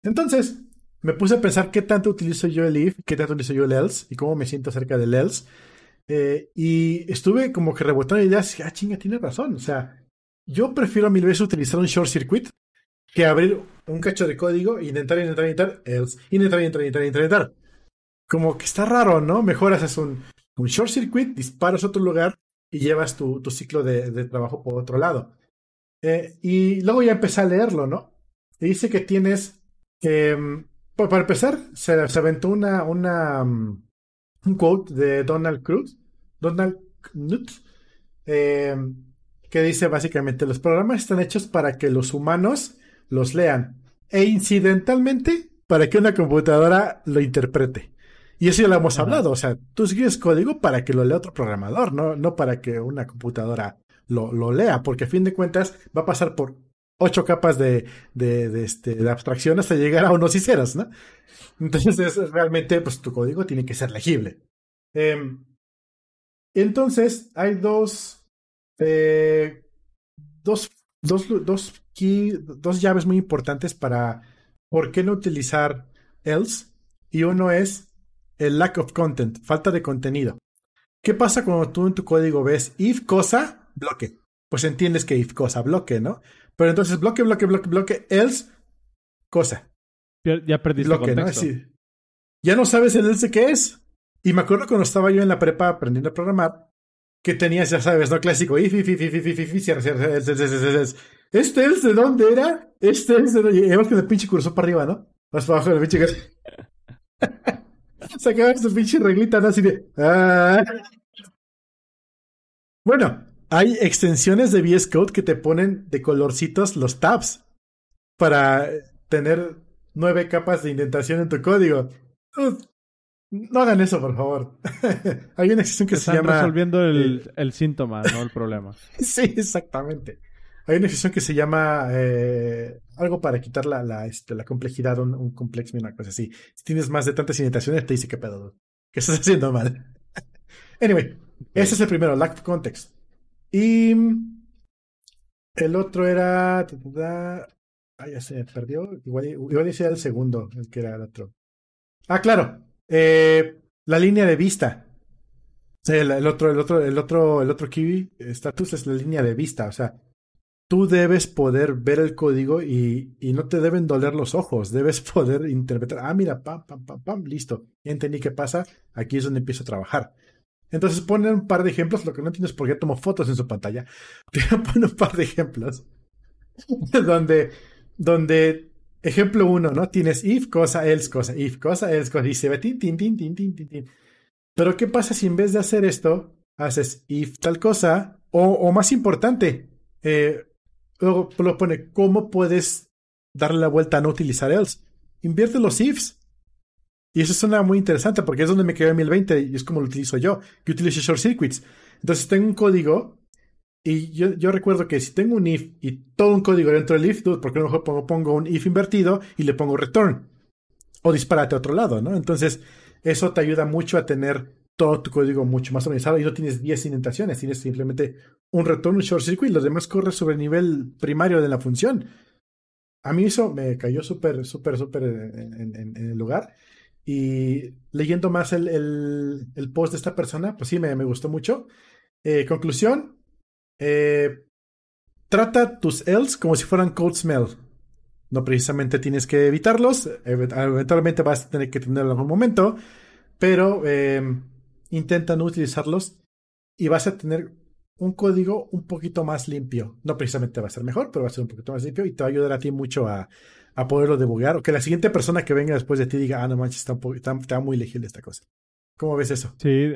Entonces, me puse a pensar qué tanto utilizo yo el if, qué tanto utilizo yo el else y cómo me siento acerca del else. Eh, y estuve como que rebotando ideas ah, chinga, tiene razón. O sea, yo prefiero mil veces utilizar un short circuit que abrir un cacho de código e intentar, intentar, intentar, else, intentar, intentar, intentar, intentar. Como que está raro, ¿no? Mejor haces un, un short circuit, disparas a otro lugar y llevas tu, ciclo de, trabajo por otro lado. Eh, y luego ya empecé a leerlo, ¿no? Y dice que tienes. pa- para empezar, se, aventó una, um, un quote de Donald Cruz, Donald Knuth, em, que dice básicamente: Los programas están hechos para que los humanos los lean e incidentalmente para que una computadora lo interprete. Y eso ya lo hemos hablado. O sea, tú escribes código para que lo lea otro programador, no, no para que una computadora lo, lo lea, porque a fin de cuentas va a pasar por ocho capas de, de, de, este, de abstracción hasta llegar a unos y ceros, ¿no? Entonces, realmente, pues tu código tiene que ser legible. Em, entonces, hay dos, eh, dos, dos, dos, key- dos llaves muy importantes para por qué no utilizar else. Y uno es el lack of content, falta de contenido. ¿Qué pasa cuando tú en tu código ves if cosa, bloque? Pues entiendes que if cosa, bloque, ¿no? Pero entonces bloque, bloque, bloque, bloque, else, cosa, Ya, perdiste bloque, ¿no? contexto. Así. Ya no sabes el else qué es. Y me acuerdo cuando estaba yo en la prepa aprendiendo a programar, que tenías, ya sabes, ¿no? Clásico, if, if, if, if, if, if, if, if, else. ¿Este else de dónde era? Este else de dónde... Y además con el pinche cursor para arriba, ¿no? Más para abajo del pinche... Sacabas tu pinche reglita, ¿no? Así de... ah. Bueno, hay extensiones de VS Code que te ponen de colorcitos los tabs para tener nueve capas de indentación en tu código. Uh, No hagan eso, por favor. hay una extensión que se Están llama... resolviendo el, el síntoma, no el problema. Sí, exactamente. Hay una extensión que se llama eh, algo para quitar la, la, este, la complejidad, un, un complex, una cosa así. Si tienes más de tantas indentaciones, te dice qué pedo? ¿Qué estás haciendo mal? anyway, ese es el primero, lack of context. Y el otro era. Ah, ya se me perdió. Igual, igual ese era el segundo, el que era el otro. Ah, claro. Eh, la línea de vista. El, el otro, el otro, el otro, el otro key status es la línea de vista. O sea, tú debes poder ver el código y, y no te deben doler los ojos. Debes poder interpretar. Ah, mira, pam, pam, pam, pam, listo. Ya entendí qué pasa. Aquí es donde empiezo a trabajar. Entonces ponen un par de ejemplos. Lo que no entiendo es por qué tomo fotos en su pantalla. Pero ponen un par de ejemplos. donde, donde, ejemplo uno, ¿no? Tienes if, cosa, else, cosa, if, cosa, else, cosa. Y se ve tin, tin, tin, tin, tin, tin, tin. Pero ¿qué pasa si en vez de hacer esto, haces if tal cosa? O, o más importante, eh, luego lo pone, ¿cómo puedes darle la vuelta a no utilizar else? Invierte los ifs. Y eso suena muy interesante porque es donde me quedé en 1020 y es como lo utilizo yo. Yo utilizo short circuits. Entonces tengo un código Y yo, yo, recuerdo que si tengo un if y todo un código dentro del if, porque a lo mejor pongo, pongo, un if invertido y le pongo return. O disparate a otro lado, ¿no? Entonces, eso te ayuda mucho a tener todo tu código mucho más organizado y no tienes 10 indentaciones, tienes simplemente un return, un short circuit, los demás corre sobre el nivel primario de la función. A mí eso me cayó súper, súper, súper en, en, el lugar. Y leyendo más el, el, el, post de esta persona, pues sí, me, me gustó mucho. Eh, conclusión, eh, trata tus else como si fueran code smell. No precisamente tienes que evitarlos, eventualmente vas a tener que tenerlo en algún momento, pero eh, intenta no utilizarlos y vas a tener un código un poquito más limpio. No precisamente va a ser mejor, pero va a ser un poquito más limpio y te va a ayudar a ti mucho a, a poderlo debugar. O que la siguiente persona que venga después de ti diga, ah, no manches, está, está, muy legible esta cosa. ¿Cómo ves eso? Sí,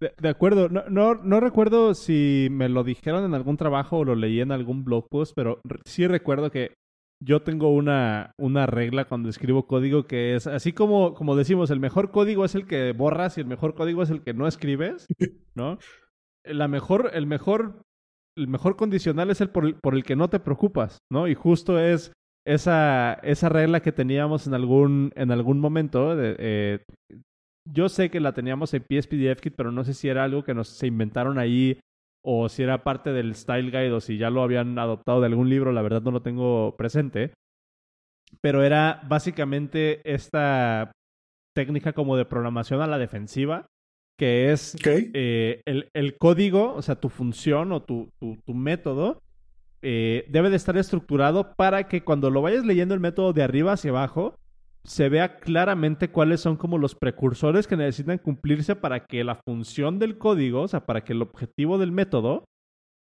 de, acuerdo. No, no, recuerdo si me lo dijeron en algún trabajo o lo leí en algún blog post, pero sí recuerdo que yo tengo una, una regla cuando escribo código que es así como, como decimos, el mejor código es el que borras y el mejor código es el que no escribes, ¿no? La mejor, el mejor, el mejor condicional es el por, el por el que no te preocupas, ¿no? Y justo es esa, esa regla que teníamos en algún, en algún momento. De, eh, yo sé que la teníamos en PSPDFKit, pero no sé si era algo que nos se inventaron ahí o si era parte del Style Guide o si ya lo habían adoptado de algún libro, la verdad no lo tengo presente. Pero era básicamente esta técnica como de programación a la defensiva, que es eh, el, el, código, o sea, tu función o tu, tu, tu método, eh, debe de estar estructurado para que cuando lo vayas leyendo el método de arriba hacia abajo, se vea claramente cuáles son como los precursores que necesitan cumplirse para que la función del código, o sea, para que el objetivo del método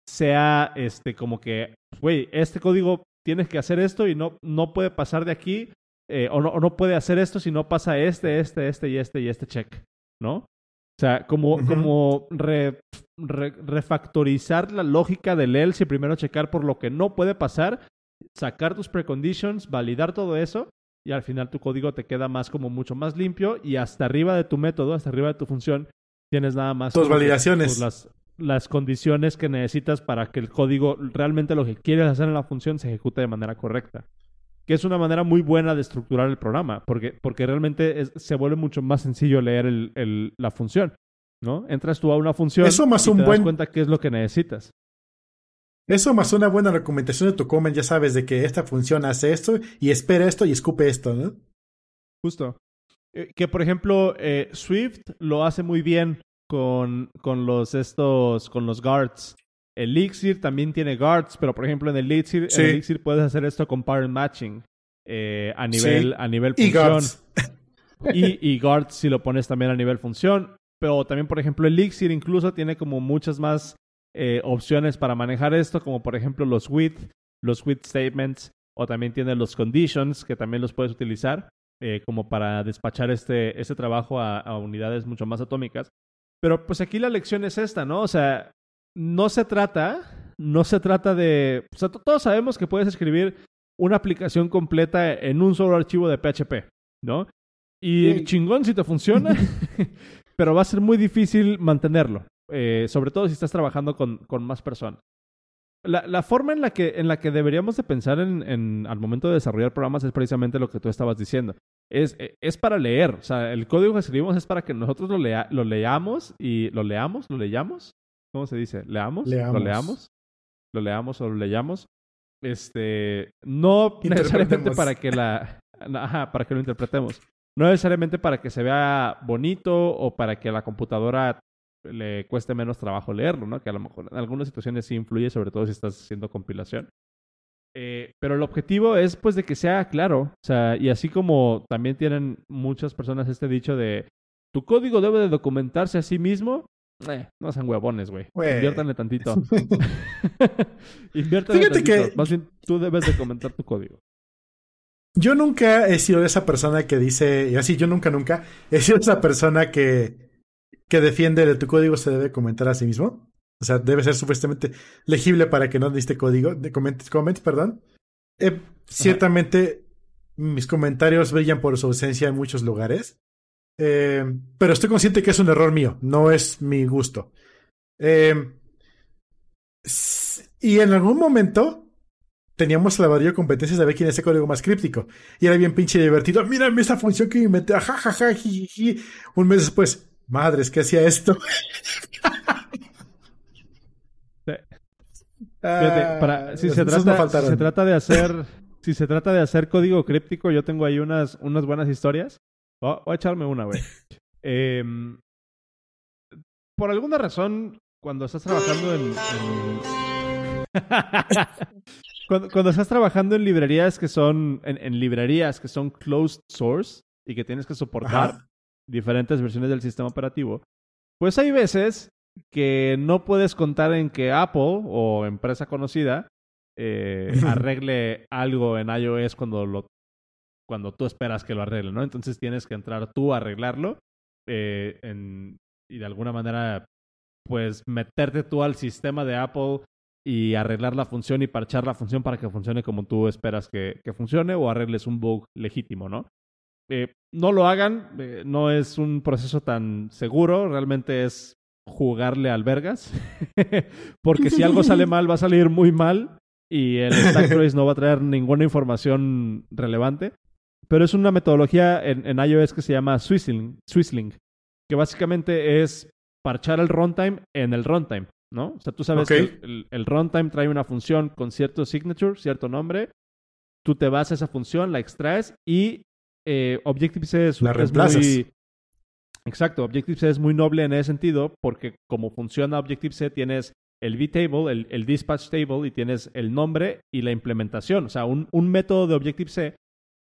sea este como que, güey, este código tienes que hacer esto y no, no puede pasar de aquí, eh, o, no, no puede hacer esto si no pasa este, este, este y este y este check, ¿no? O sea, como, como refactorizar la lógica del else y primero checar por lo que no puede pasar, sacar tus preconditions, validar todo eso y al final tu código te queda más como mucho más limpio y hasta arriba de tu método, hasta arriba de tu función, tienes nada más... Tus validaciones. las, las condiciones que necesitas para que el código, realmente lo que quieres hacer en la función, se ejecute de manera correcta. Que es una manera muy buena de estructurar el programa, porque, porque realmente se vuelve mucho más sencillo leer el, el, la función. ¿no? Entras tú a una función Eso más y un te buen... das cuenta qué es lo que necesitas. Eso más una buena recomendación de tu comment, ya sabes de que esta función hace esto y espera esto y escupe esto, ¿no? Justo. Eh, que por ejemplo, eh, Swift lo hace muy bien con, con los estos, con los guards. Elixir también tiene guards, pero por ejemplo en Elixir, en Elixir puedes hacer esto con parent matching eh, a nivel, a nivel función. Y guards. y, y guards si lo pones también a nivel función. Pero también, por ejemplo, Elixir incluso tiene como muchas más eh, opciones para manejar esto, como por ejemplo los with, los with statements, o también tiene los conditions, que también los puedes utilizar eh, como para despachar este, este trabajo a, unidades mucho más atómicas. Pero pues aquí la lección es esta, ¿no? O sea, no se trata, no se trata de... O sea, todos sabemos que puedes escribir una aplicación completa en un solo archivo de PHP, ¿no? Y chingón si te funciona, pero va a ser muy difícil mantenerlo. Eh, sobre todo si estás trabajando con, con más personas. La, la, forma en la, que, en la que deberíamos de pensar en, en, al momento de desarrollar programas es precisamente lo que tú estabas diciendo. Es, eh, es para leer. O sea, el código que escribimos es para que nosotros lo, lea, lo leamos y lo leamos, lo leyamos. ¿Cómo se dice? ¿Leamos? leamos. ¿Lo leamos? ¿Lo leamos o lo leyamos? Este, no necesariamente para que la... Ajá, para que lo interpretemos. No necesariamente para que se vea bonito o para que la computadora le cueste menos trabajo leerlo, ¿no? Que a lo mejor en algunas situaciones sí influye, sobre todo si estás haciendo compilación. Eh, pero el objetivo es pues de que sea claro, o sea, y así como también tienen muchas personas este dicho de tu código debe de documentarse a sí mismo, eh, no sean huevones, güey. Inviértanle tantito. Inviértanle tantito. Que... Más bien, tú debes de comentar tu código. Yo nunca he sido esa persona que dice, y así yo nunca, nunca, he sido esa persona que que defiende de tu código se debe comentar a sí mismo. O sea, debe ser supuestamente legible para que no diste código, de comments, comments perdón. Eh, ciertamente mis comentarios brillan por su ausencia en muchos lugares. Eh, pero estoy consciente que es un error mío, no es mi gusto. Eh, Y en algún momento teníamos el laboratorio de competencias de ver quién es el código más críptico. Y era bien pinche divertido. Mírame esa función que me inventé. Jajaja, Un mes después, madres, ¿qué hacía esto? para, si, se trata, si se trata de hacer si se trata de hacer código críptico, yo tengo ahí unas, unas buenas historias. voy a echarme una, güey. Em, por alguna razón, cuando estás trabajando en... cuando, estás trabajando en librerías que son... En, librerías que son closed source y que tienes que soportar diferentes versiones del sistema operativo, pues hay veces que no puedes contar en que Apple o empresa conocida eh, arregle algo en iOS cuando lo cuando tú esperas que lo arregle, ¿no? Entonces tienes que entrar tú a arreglarlo eh, y de alguna manera, pues meterte tú al sistema de Apple y arreglar la función y parchar la función para que funcione como tú esperas que, funcione o arregles un bug legítimo, ¿no? Eh, no lo hagan, no es un proceso tan seguro, realmente es jugarle albergas, porque si algo sale mal va a salir muy mal y el Stack Trace no va a traer ninguna información relevante. Pero es una metodología en, iOS que se llama Swizzling, Swizzling, que básicamente es parchar el runtime en el runtime, ¿no? O sea, tú sabes que el, runtime trae una función con cierto signature, cierto nombre. Tú te vas a esa función, la extraes y eh, Objective-C es, la muy... Exacto, Objective-C es muy noble en ese sentido porque como funciona Objective-C tienes el vtable, el, el, dispatch table, y tienes el nombre y la implementación. O sea, un, un método de Objective-C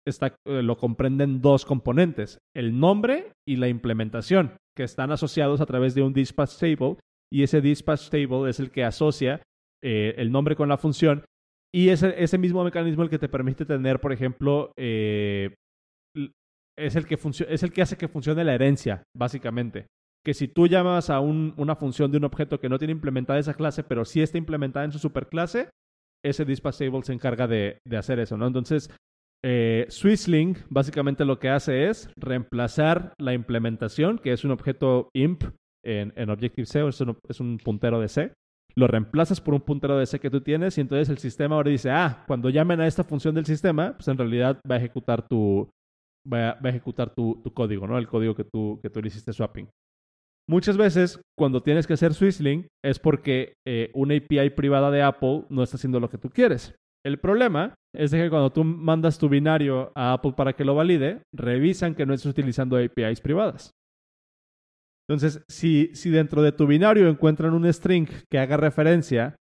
está, eh, lo comprenden dos componentes, el nombre y la implementación, que están asociados a través de un dispatch table, y ese dispatch table es el que asocia eh, el nombre con la función, y ese, ese mismo mecanismo el que te permite tener, por ejemplo, eh, es, el que es el que hace que funcione la herencia, básicamente que si tú llamas a una función de un objeto que no tiene implementada esa clase, pero sí está implementada en su superclase, ese dispatchable se encarga de, hacer eso, ¿no? Entonces, eh, Swisslink básicamente lo que hace es reemplazar la implementación, que es un objeto imp en, en Objective-C, es un, es un puntero de C, lo reemplazas por un puntero de C que tú tienes y entonces el sistema ahora dice, ah, cuando llamen a esta función del sistema, pues en realidad va a ejecutar tu, va a, ejecutar tu, código, ¿no? El código que tú, que tú le hiciste swapping. Muchas veces, cuando tienes que hacer Swisslink, es porque eh, una API privada de Apple no está haciendo lo que tú quieres. El problema es que cuando tú mandas tu binario a Apple para que lo valide, revisan que no estés utilizando APIs privadas. Entonces, si, si dentro de tu binario encuentran un string que haga referencia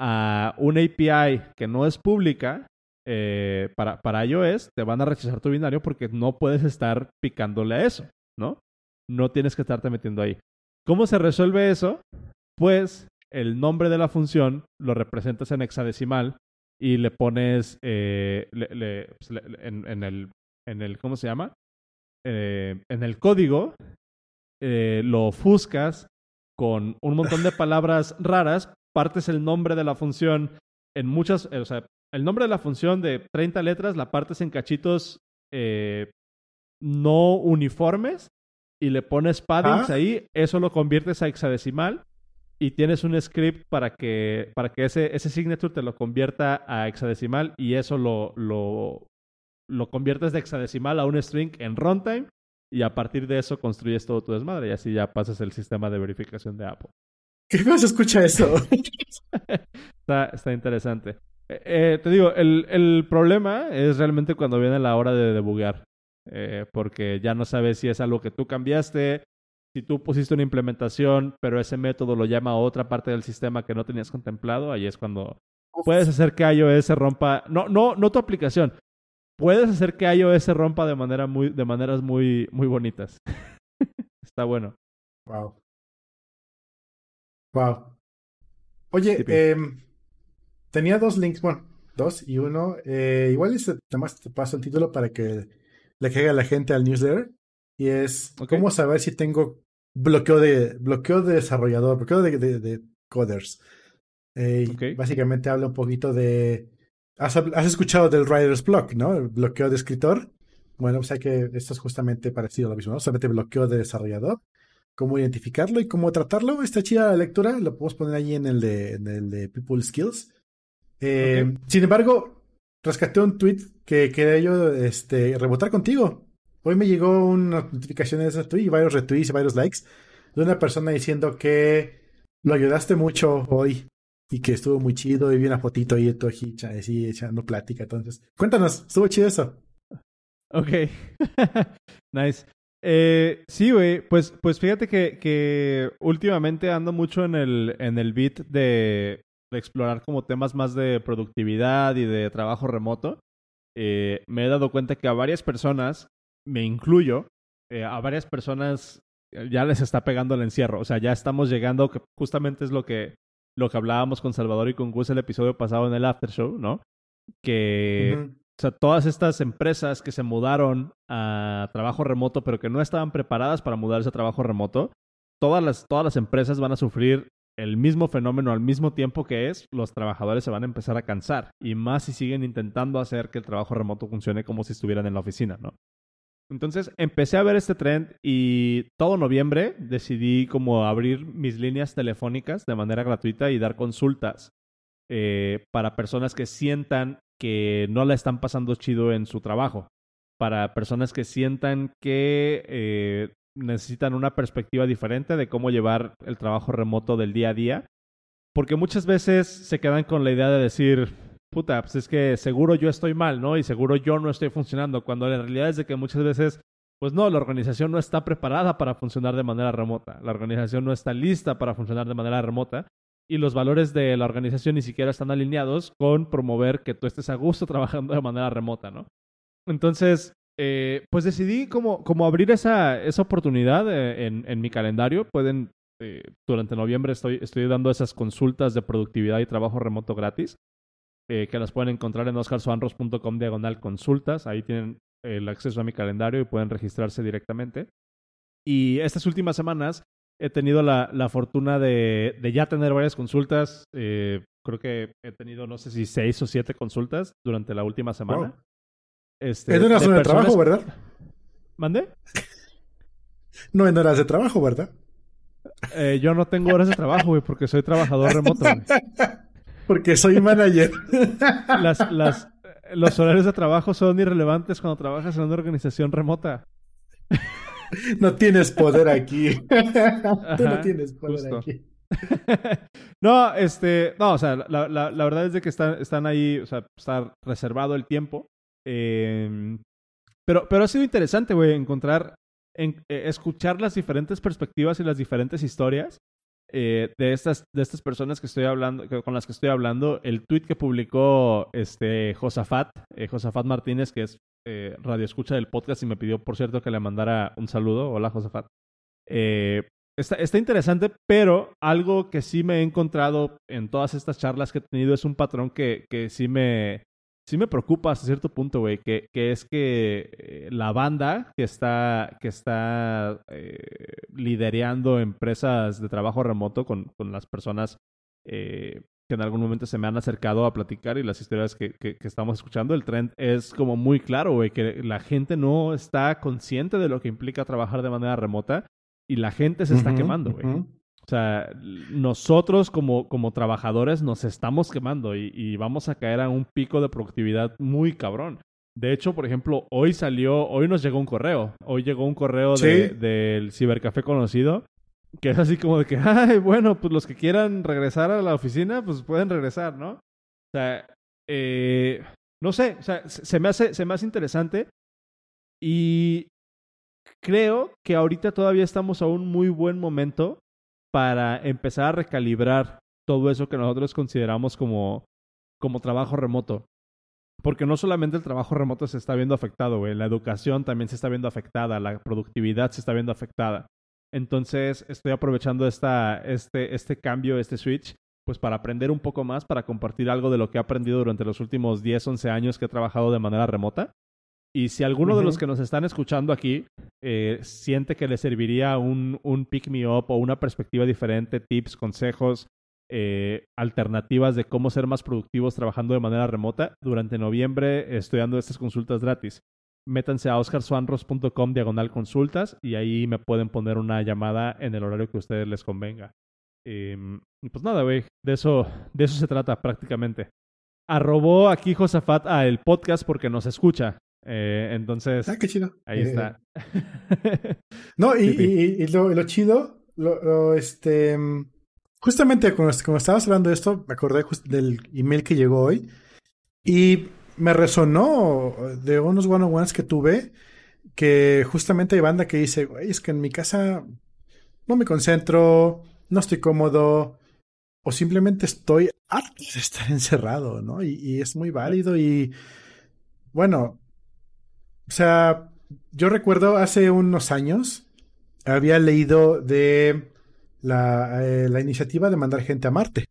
a una API que no es pública eh, para, para iOS, te van a rechazar tu binario porque no puedes estar picándole a eso, ¿no? No tienes que estarte metiendo ahí. ¿Cómo se resuelve eso? Pues el nombre de la función lo representas en hexadecimal y le pones eh, pues, en, el, en el, ¿cómo se llama? Eh, en el código lo ofuscas con un montón de palabras raras, partes el nombre de la función en muchas, el nombre de la función de 30 letras la partes en cachitos no uniformes y le pones paddings ah. ahí, eso lo conviertes a hexadecimal y tienes un script para que, para que ese, ese signature te lo convierta a hexadecimal y eso lo, lo, lo conviertes de hexadecimal a un string en runtime y a partir de eso construyes todo tu desmadre y así ya pasas el sistema de verificación de Apple. ¿Qué se escucha eso? está, está interesante. Eh, eh, te digo, el, el problema es realmente cuando viene la hora de debugar. Eh, porque ya no sabes si es algo que tú cambiaste, si tú pusiste una implementación, pero ese método lo llama a otra parte del sistema que no tenías contemplado, ahí es cuando puedes hacer que iOS rompa, no, no, no tu aplicación, puedes hacer que iOS rompa de manera muy, de maneras muy, muy bonitas. Está bueno. Wow. Wow. Oye, em, tenía dos links, bueno, dos y uno. Eh, igual es, además te paso el título para que le caiga a la gente al newsletter. Y es cómo saber si tengo bloqueo de bloqueo de desarrollador, bloqueo de, de, coders. Eh, básicamente habla un poquito de. Has, escuchado del writer's block, ¿no? El bloqueo de escritor. Bueno, pues hay que esto es justamente parecido a lo mismo, ¿no? Solamente bloqueo de desarrollador. cómo identificarlo y cómo tratarlo. Está chida la lectura, lo podemos poner ahí en el de, en el de People Skills. Eh, Sin embargo, rescaté un tweet que quería yo este, rebotar contigo. Hoy me llegó una notificación de ese tweet y varios retweets y varios likes de una persona diciendo que lo ayudaste mucho hoy y que estuvo muy chido y vi una fotito ahí de tu así echando plática. Entonces, cuéntanos, estuvo chido eso. Ok, nice. Eh, sí, güey, pues, pues fíjate que, que últimamente ando mucho en el, en el beat de, de explorar como temas más de productividad y de trabajo remoto. Eh, me he dado cuenta que a varias personas, me incluyo, eh, a varias personas ya les está pegando el encierro. O sea, ya estamos llegando, que justamente es lo que, lo que hablábamos con Salvador y con Gus el episodio pasado en el After Show, ¿no? Que, o sea, todas estas empresas que se mudaron a trabajo remoto, pero que no estaban preparadas para mudarse a trabajo remoto, todas las, todas las empresas van a sufrir el mismo fenómeno al mismo tiempo que es, los trabajadores se van a empezar a cansar. Y más si siguen intentando hacer que el trabajo remoto funcione como si estuvieran en la oficina, ¿no? Entonces empecé a ver este trend y todo noviembre decidí como abrir mis líneas telefónicas de manera gratuita y dar consultas eh, para personas que sientan que no la están pasando chido en su trabajo, para personas que sientan que eh, necesitan una perspectiva diferente de cómo llevar el trabajo remoto del día a día, porque muchas veces se quedan con la idea de decir, puta, pues es que seguro yo estoy mal, ¿no? Y seguro yo no estoy funcionando, cuando la realidad es de que muchas veces, pues no, la organización no está preparada para funcionar de manera remota, la organización no está lista para funcionar de manera remota y los valores de la organización ni siquiera están alineados con promover que tú estés a gusto trabajando de manera remota, ¿no? Entonces, eh, pues decidí como, como abrir esa, esa oportunidad eh, en, en mi calendario. Pueden, eh, durante noviembre estoy, estoy dando esas consultas de productividad y trabajo remoto gratis. Eh, que las pueden encontrar en oscarsoanros.com diagonal consultas. Ahí tienen el acceso a mi calendario y pueden registrarse directamente. Y estas últimas semanas he tenido la, la fortuna de, de, ya tener varias consultas. Eh, creo que he tenido, no sé si seis o siete consultas durante la última semana. Este, en horas de, de trabajo, ¿verdad? ¿Mande? No en horas de trabajo, ¿verdad? Eh, yo no tengo horas de trabajo, güey, porque soy trabajador remoto. Güey. Porque soy manager. Las, las, los horarios de trabajo son irrelevantes cuando trabajas en una organización remota. No tienes poder aquí. Ajá, Tú no tienes poder justo. aquí. no, este, no, o sea, la, la, la verdad es de que están, están ahí, o sea, está reservado el tiempo. Eh, pero, pero ha sido interesante, güey, encontrar, en, eh, escuchar las diferentes perspectivas y las diferentes historias eh, de, estas, de estas personas que estoy hablando, con las que estoy hablando, el tweet que publicó este Josafat, eh, Josafat Martínez, que es eh, radio escucha del podcast y me pidió, por cierto, que le mandara un saludo. Hola, Josafat. Está, está interesante, pero algo que sí me he encontrado en todas estas charlas que he tenido es un patrón que, que sí me, sí me preocupa hasta cierto punto, güey, que, que, es que eh, la banda que está, que está eh, liderando empresas de trabajo remoto con, con las personas eh, que en algún momento se me han acercado a platicar y las historias que, que, que estamos escuchando, el trend es como muy claro, güey, que la gente no está consciente de lo que implica trabajar de manera remota y la gente se está uh -huh, quemando, güey. Uh -huh. O sea, nosotros como, como trabajadores nos estamos quemando y, y, vamos a caer a un pico de productividad muy cabrón. De hecho, por ejemplo, hoy salió, hoy nos llegó un correo. Hoy llegó un correo ¿Sí? de, del cibercafé conocido que es así como de que, ay, bueno, pues los que quieran regresar a la oficina, pues pueden regresar, ¿no? O sea, eh, no sé, o sea, se me hace, se me hace interesante y creo que ahorita todavía estamos a un muy buen momento para empezar a recalibrar todo eso que nosotros consideramos como, como trabajo remoto. Porque no solamente el trabajo remoto se está viendo afectado. La educación también se está viendo afectada, la productividad se está viendo afectada. Entonces estoy aprovechando esta, este, este cambio, este switch, pues para aprender un poco más, para compartir algo de lo que he aprendido durante los últimos 10, 11 años que he trabajado de manera remota. Y si alguno uh -huh. de los que nos están escuchando aquí eh, siente que le serviría un, un pick me up o una perspectiva diferente, tips, consejos, eh, alternativas de cómo ser más productivos trabajando de manera remota, durante noviembre estoy dando estas consultas gratis. métanse a oscarswanros.com diagonal consultas y ahí me pueden poner una llamada en el horario que a ustedes les convenga. Em, y pues nada, güey, de eso, de eso se trata prácticamente. Arrobó aquí Josafat a el podcast porque nos escucha. Eh, entonces, Ah, qué chido. ahí Eh, está. No, y, y- y lo, lo chido, lo, lo, este, justamente cuando, cuando estabas hablando de esto, me acordé del email que llegó hoy y me resonó de unos one-on-ones que tuve que justamente hay banda que dice, güey, es que en mi casa no me concentro, no estoy cómodo o simplemente estoy harto de estar encerrado, ¿no? Y, y es muy válido y bueno, o sea, yo recuerdo hace unos años había leído de la, eh, la iniciativa de mandar gente a Marte.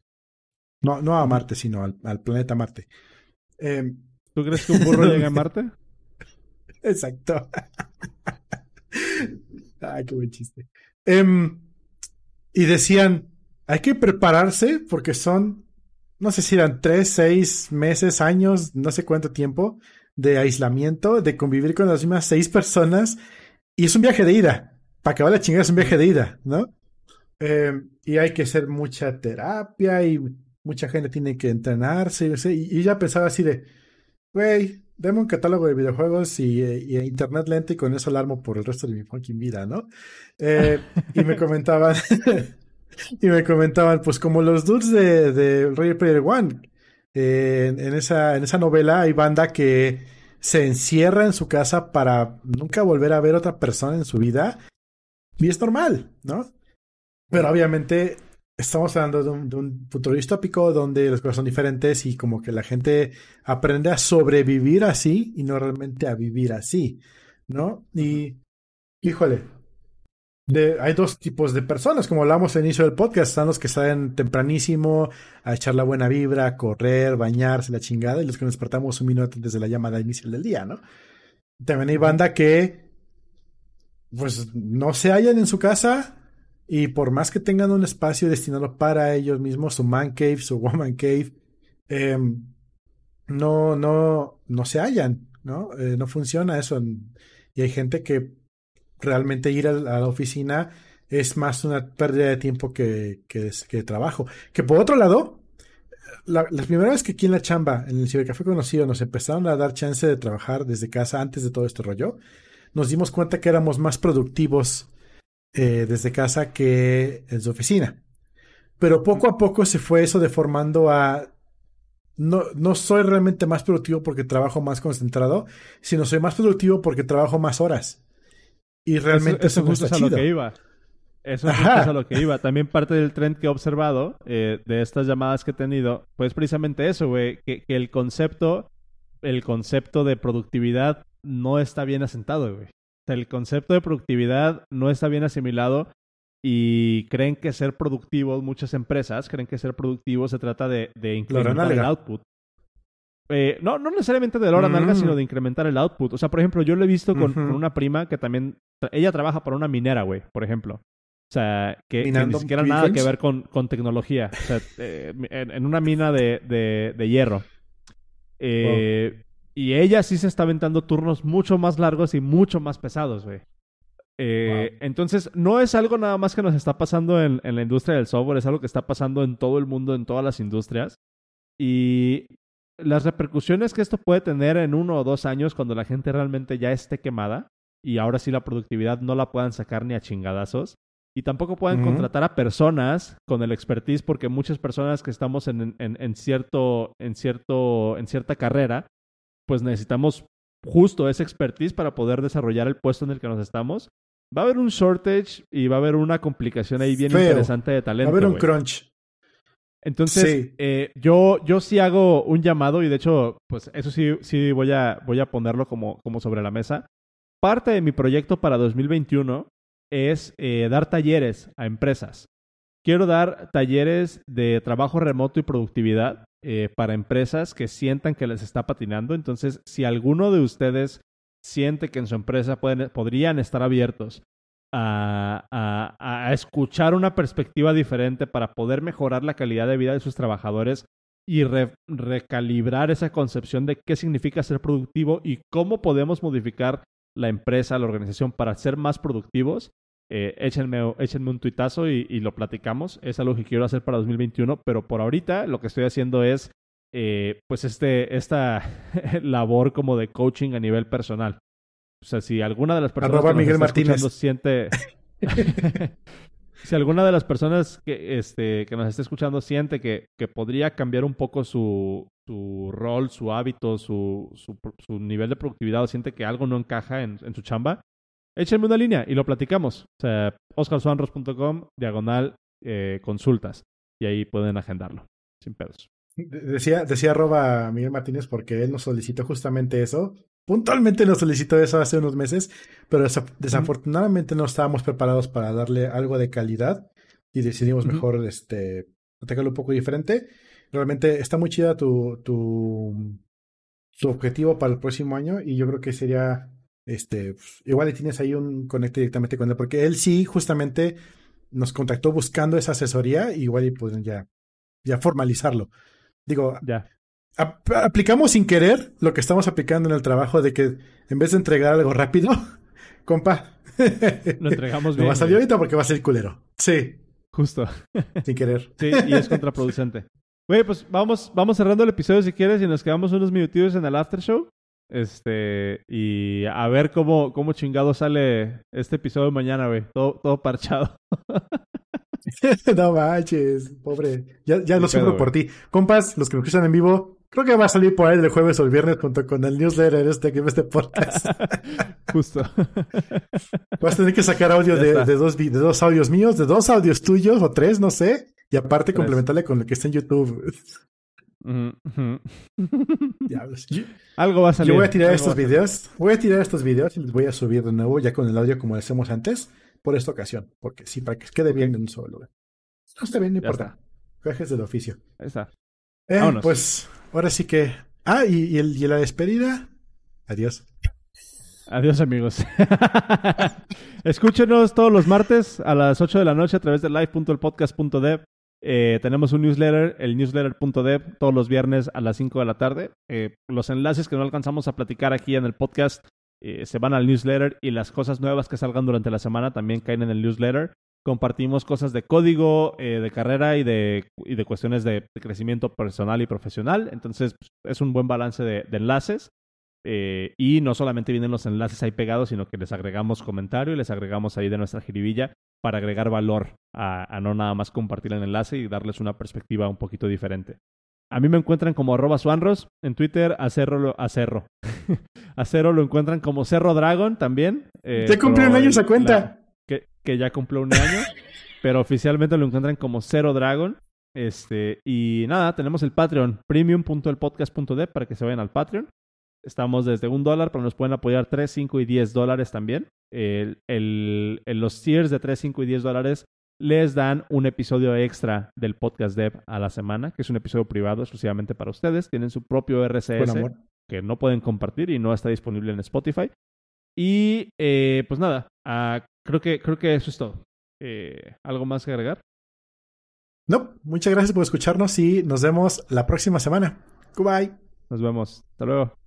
No, no a Marte, sino al, al planeta Marte. Eh, ¿Tú crees que un burro llega a Marte? exacto. Ay, qué buen chiste. Em, y decían, hay que prepararse porque son, no sé si eran tres, seis meses, años, no sé cuánto tiempo de aislamiento, de convivir con las mismas seis personas. Y es un viaje de ida. Para acabar la chingada es un viaje de ida, ¿no? Eh, y hay que hacer mucha terapia y mucha gente tiene que entrenarse. y, y ya pensaba así de, güey, dame un catálogo de videojuegos y, eh, y internet lento y con eso alarmo por el resto de mi fucking vida, ¿no? Eh, y me comentaban, y me comentaban, pues como los dudes de, de Player One, eh, en, en esa, en esa novela hay banda que se encierra en su casa para nunca volver a ver otra persona en su vida. Y es normal, ¿no? Pero obviamente estamos hablando de un, de un futuro distópico donde las cosas son diferentes y como que la gente aprende a sobrevivir así y no realmente a vivir así, ¿no? Y, híjole, de, hay dos tipos de personas, como hablamos al inicio del podcast, están los que salen tempranísimo a echar la buena vibra, a correr, bañarse, la chingada, y los que nos despertamos un minuto antes de la llamada inicial del día, ¿no? También hay banda que pues no se hallan en su casa y por más que tengan un espacio destinado para ellos mismos, su man cave, su woman cave, eh, no, no, no se hallan, ¿no? Eh, no funciona eso. Y hay gente que realmente ir a, la oficina es más una pérdida de tiempo que, que, que trabajo. Que por otro lado, la, la, primera que aquí en la chamba, en el cibercafé conocido, nos empezaron a dar chance de trabajar desde casa antes de todo este rollo, nos dimos cuenta que éramos más productivos eh, desde casa que en su oficina. Pero poco a poco se fue eso deformando a... No, no soy realmente más productivo porque trabajo más concentrado, sino soy más productivo porque trabajo más horas. Y realmente eso, eso, justo es a chido. lo que iba. Eso es justo a lo que iba. También parte del trend que he observado eh, de estas llamadas que he tenido, pues precisamente eso, güey, que, que, el concepto, el concepto de productividad no está bien asentado, güey. O sea, el concepto de productividad no está bien asimilado y creen que ser productivos, muchas empresas creen que ser productivo se trata de, de incrementar el output. Eh, no, no necesariamente de la hora Mm. nalga, sino de incrementar el output. O sea, por ejemplo, yo lo he visto con, una prima que también. Ella trabaja para una minera, güey, por ejemplo. O sea, que, que ni ¿Minando siquiera nada que ver con, con tecnología. O sea, eh, en, en una mina de, de, de hierro. Eh, Y ella sí se está aventando turnos mucho más largos y mucho más pesados, güey. Eh, Entonces, no es algo nada más que nos está pasando en, en la industria del software, es algo que está pasando en todo el mundo, en todas las industrias. Y las repercusiones que esto puede tener en uno o dos años cuando la gente realmente ya esté quemada y ahora sí la productividad no la puedan sacar ni a chingadazos. Y tampoco pueden Ujú. contratar a personas con el expertise porque muchas personas que estamos en, en- en cierto, en, cierto, en cierta carrera, pues necesitamos justo ese expertise para poder desarrollar el puesto en el que nos estamos. Va a haber un shortage y va a haber una complicación ahí bien Feo. interesante de Va talento. a haber un crunch. Entonces, Sí. eh, yo, yo sí hago un llamado y de hecho, pues eso sí, sí voy a, voy a ponerlo como, como sobre la mesa. Parte de mi proyecto para 2021 es eh, dar talleres a empresas. Quiero dar talleres de trabajo remoto y productividad eh, para empresas que sientan que les está patinando. Entonces, si alguno de ustedes siente que en su empresa pueden, podrían estar abiertos a, a- a escuchar una perspectiva diferente para poder mejorar la calidad de vida de sus trabajadores, y recalibrar esa concepción de qué significa ser productivo y cómo podemos modificar la empresa, la organización para ser más productivos, eh, échenme, un tuitazo y, lo platicamos. Es algo que quiero hacer para 2021, pero por ahorita lo que estoy haciendo es eh, pues este, esta labor como de coaching a nivel personal. O sea, si alguna de las personas que Miguel Martínez. siente... si alguna de las personas que, este, que nos esté escuchando siente que, que podría cambiar un poco su, su rol, su hábito, su, su, su, nivel de productividad o siente que algo no encaja en, en su chamba, échenme una línea y lo platicamos. O sea, oscarsuanros.com, diagonal, eh, consultas. Y ahí pueden agendarlo, sin pedos. Decía, decía arroba Miguel Martínez porque él nos solicitó justamente eso. Puntualmente nos solicitó eso hace unos meses, pero desafortunadamente no estábamos preparados para darle algo de calidad y decidimos mejor este, un poco diferente. Realmente está muy chida tu, tu, tu objetivo para el próximo año y yo creo que sería este, pues, igual tienes ahí un conecte directamente con él, porque él sí justamente nos contactó buscando esa asesoría, y igual y pueden ya, ya formalizarlo. Digo, ya. Aplicamos sin querer lo que estamos aplicando en el trabajo de que en vez de entregar algo rápido, compa, lo entregamos bien. No va a salir ahorita porque va a ser culero. Sí. Justo. sin querer. Sí, y es contraproducente. Güey, pues vamos, vamos cerrando el episodio si quieres y nos quedamos unos minutitos en el after show. Este, y a ver cómo, cómo chingado sale este episodio mañana, güey. Todo, todo parchado. no manches, pobre. Ya, ya lo sufro por ti. Compas, los que me escuchan en vivo, creo que va a salir por ahí el jueves o el viernes junto con el newsletter este que este podcast. Justo. Vas a tener que sacar audio de, dos, de dos audios míos, de dos audios tuyos o tres, no sé. Y aparte complementarle con lo que está en YouTube. Algo va a salir. Yo voy a tirar estos videos. Voy a tirar estos videos y los voy a subir de nuevo ya con el audio como lo hacemos antes por esta ocasión. Porque sí, para que quede bien en un solo lugar. No está bien, no importa. Viajes del oficio. Ahí está. Eh, pues ahora sí que. Ah, y, el, y la despedida. Adiós. Adiós amigos. Escúchenos todos los martes a las 8 de la noche a través de live.elpodcast.dev eh, tenemos un newsletter, el newsletter.dev, todos los viernes a las 5 de la tarde. Eh, los enlaces que no alcanzamos a platicar aquí en el podcast eh, se van al newsletter y las cosas nuevas que salgan durante la semana también caen en el newsletter. Compartimos cosas de código, de carrera y de, y de cuestiones de, crecimiento personal y profesional. Entonces, pues, es un buen balance de, de enlaces. y no solamente vienen los enlaces ahí pegados, sino que les agregamos comentario y les agregamos ahí de nuestra jiribilla para agregar valor a, no nada más compartir el enlace y darles una perspectiva un poquito diferente. A mí me encuentran como arroba suanros, en Twitter a Cerro, a Cerro. a Cerro lo encuentran como Cerro Dragon también. Eh, ya cumplió un año esa cuenta. que, que, ya cumplió un año, pero oficialmente lo encuentran como Cero Dragon. Este, y nada, tenemos el Patreon, premium.elpodcast.de para que se vayan al Patreon. Estamos desde un dólar, pero nos pueden apoyar 3, 5 y 10 dólares también. El, el, los tiers de 3, 5 y 10 dólares les dan un episodio extra del podcast Dev a la semana, que es un episodio privado exclusivamente para ustedes. Tienen su propio RCS que no pueden compartir y no está disponible en Spotify. Y eh, pues nada, uh, creo, que, creo que eso es todo. Eh, ¿Algo más que agregar? No, muchas gracias por escucharnos y nos vemos la próxima semana. Goodbye. Nos vemos. Hasta luego.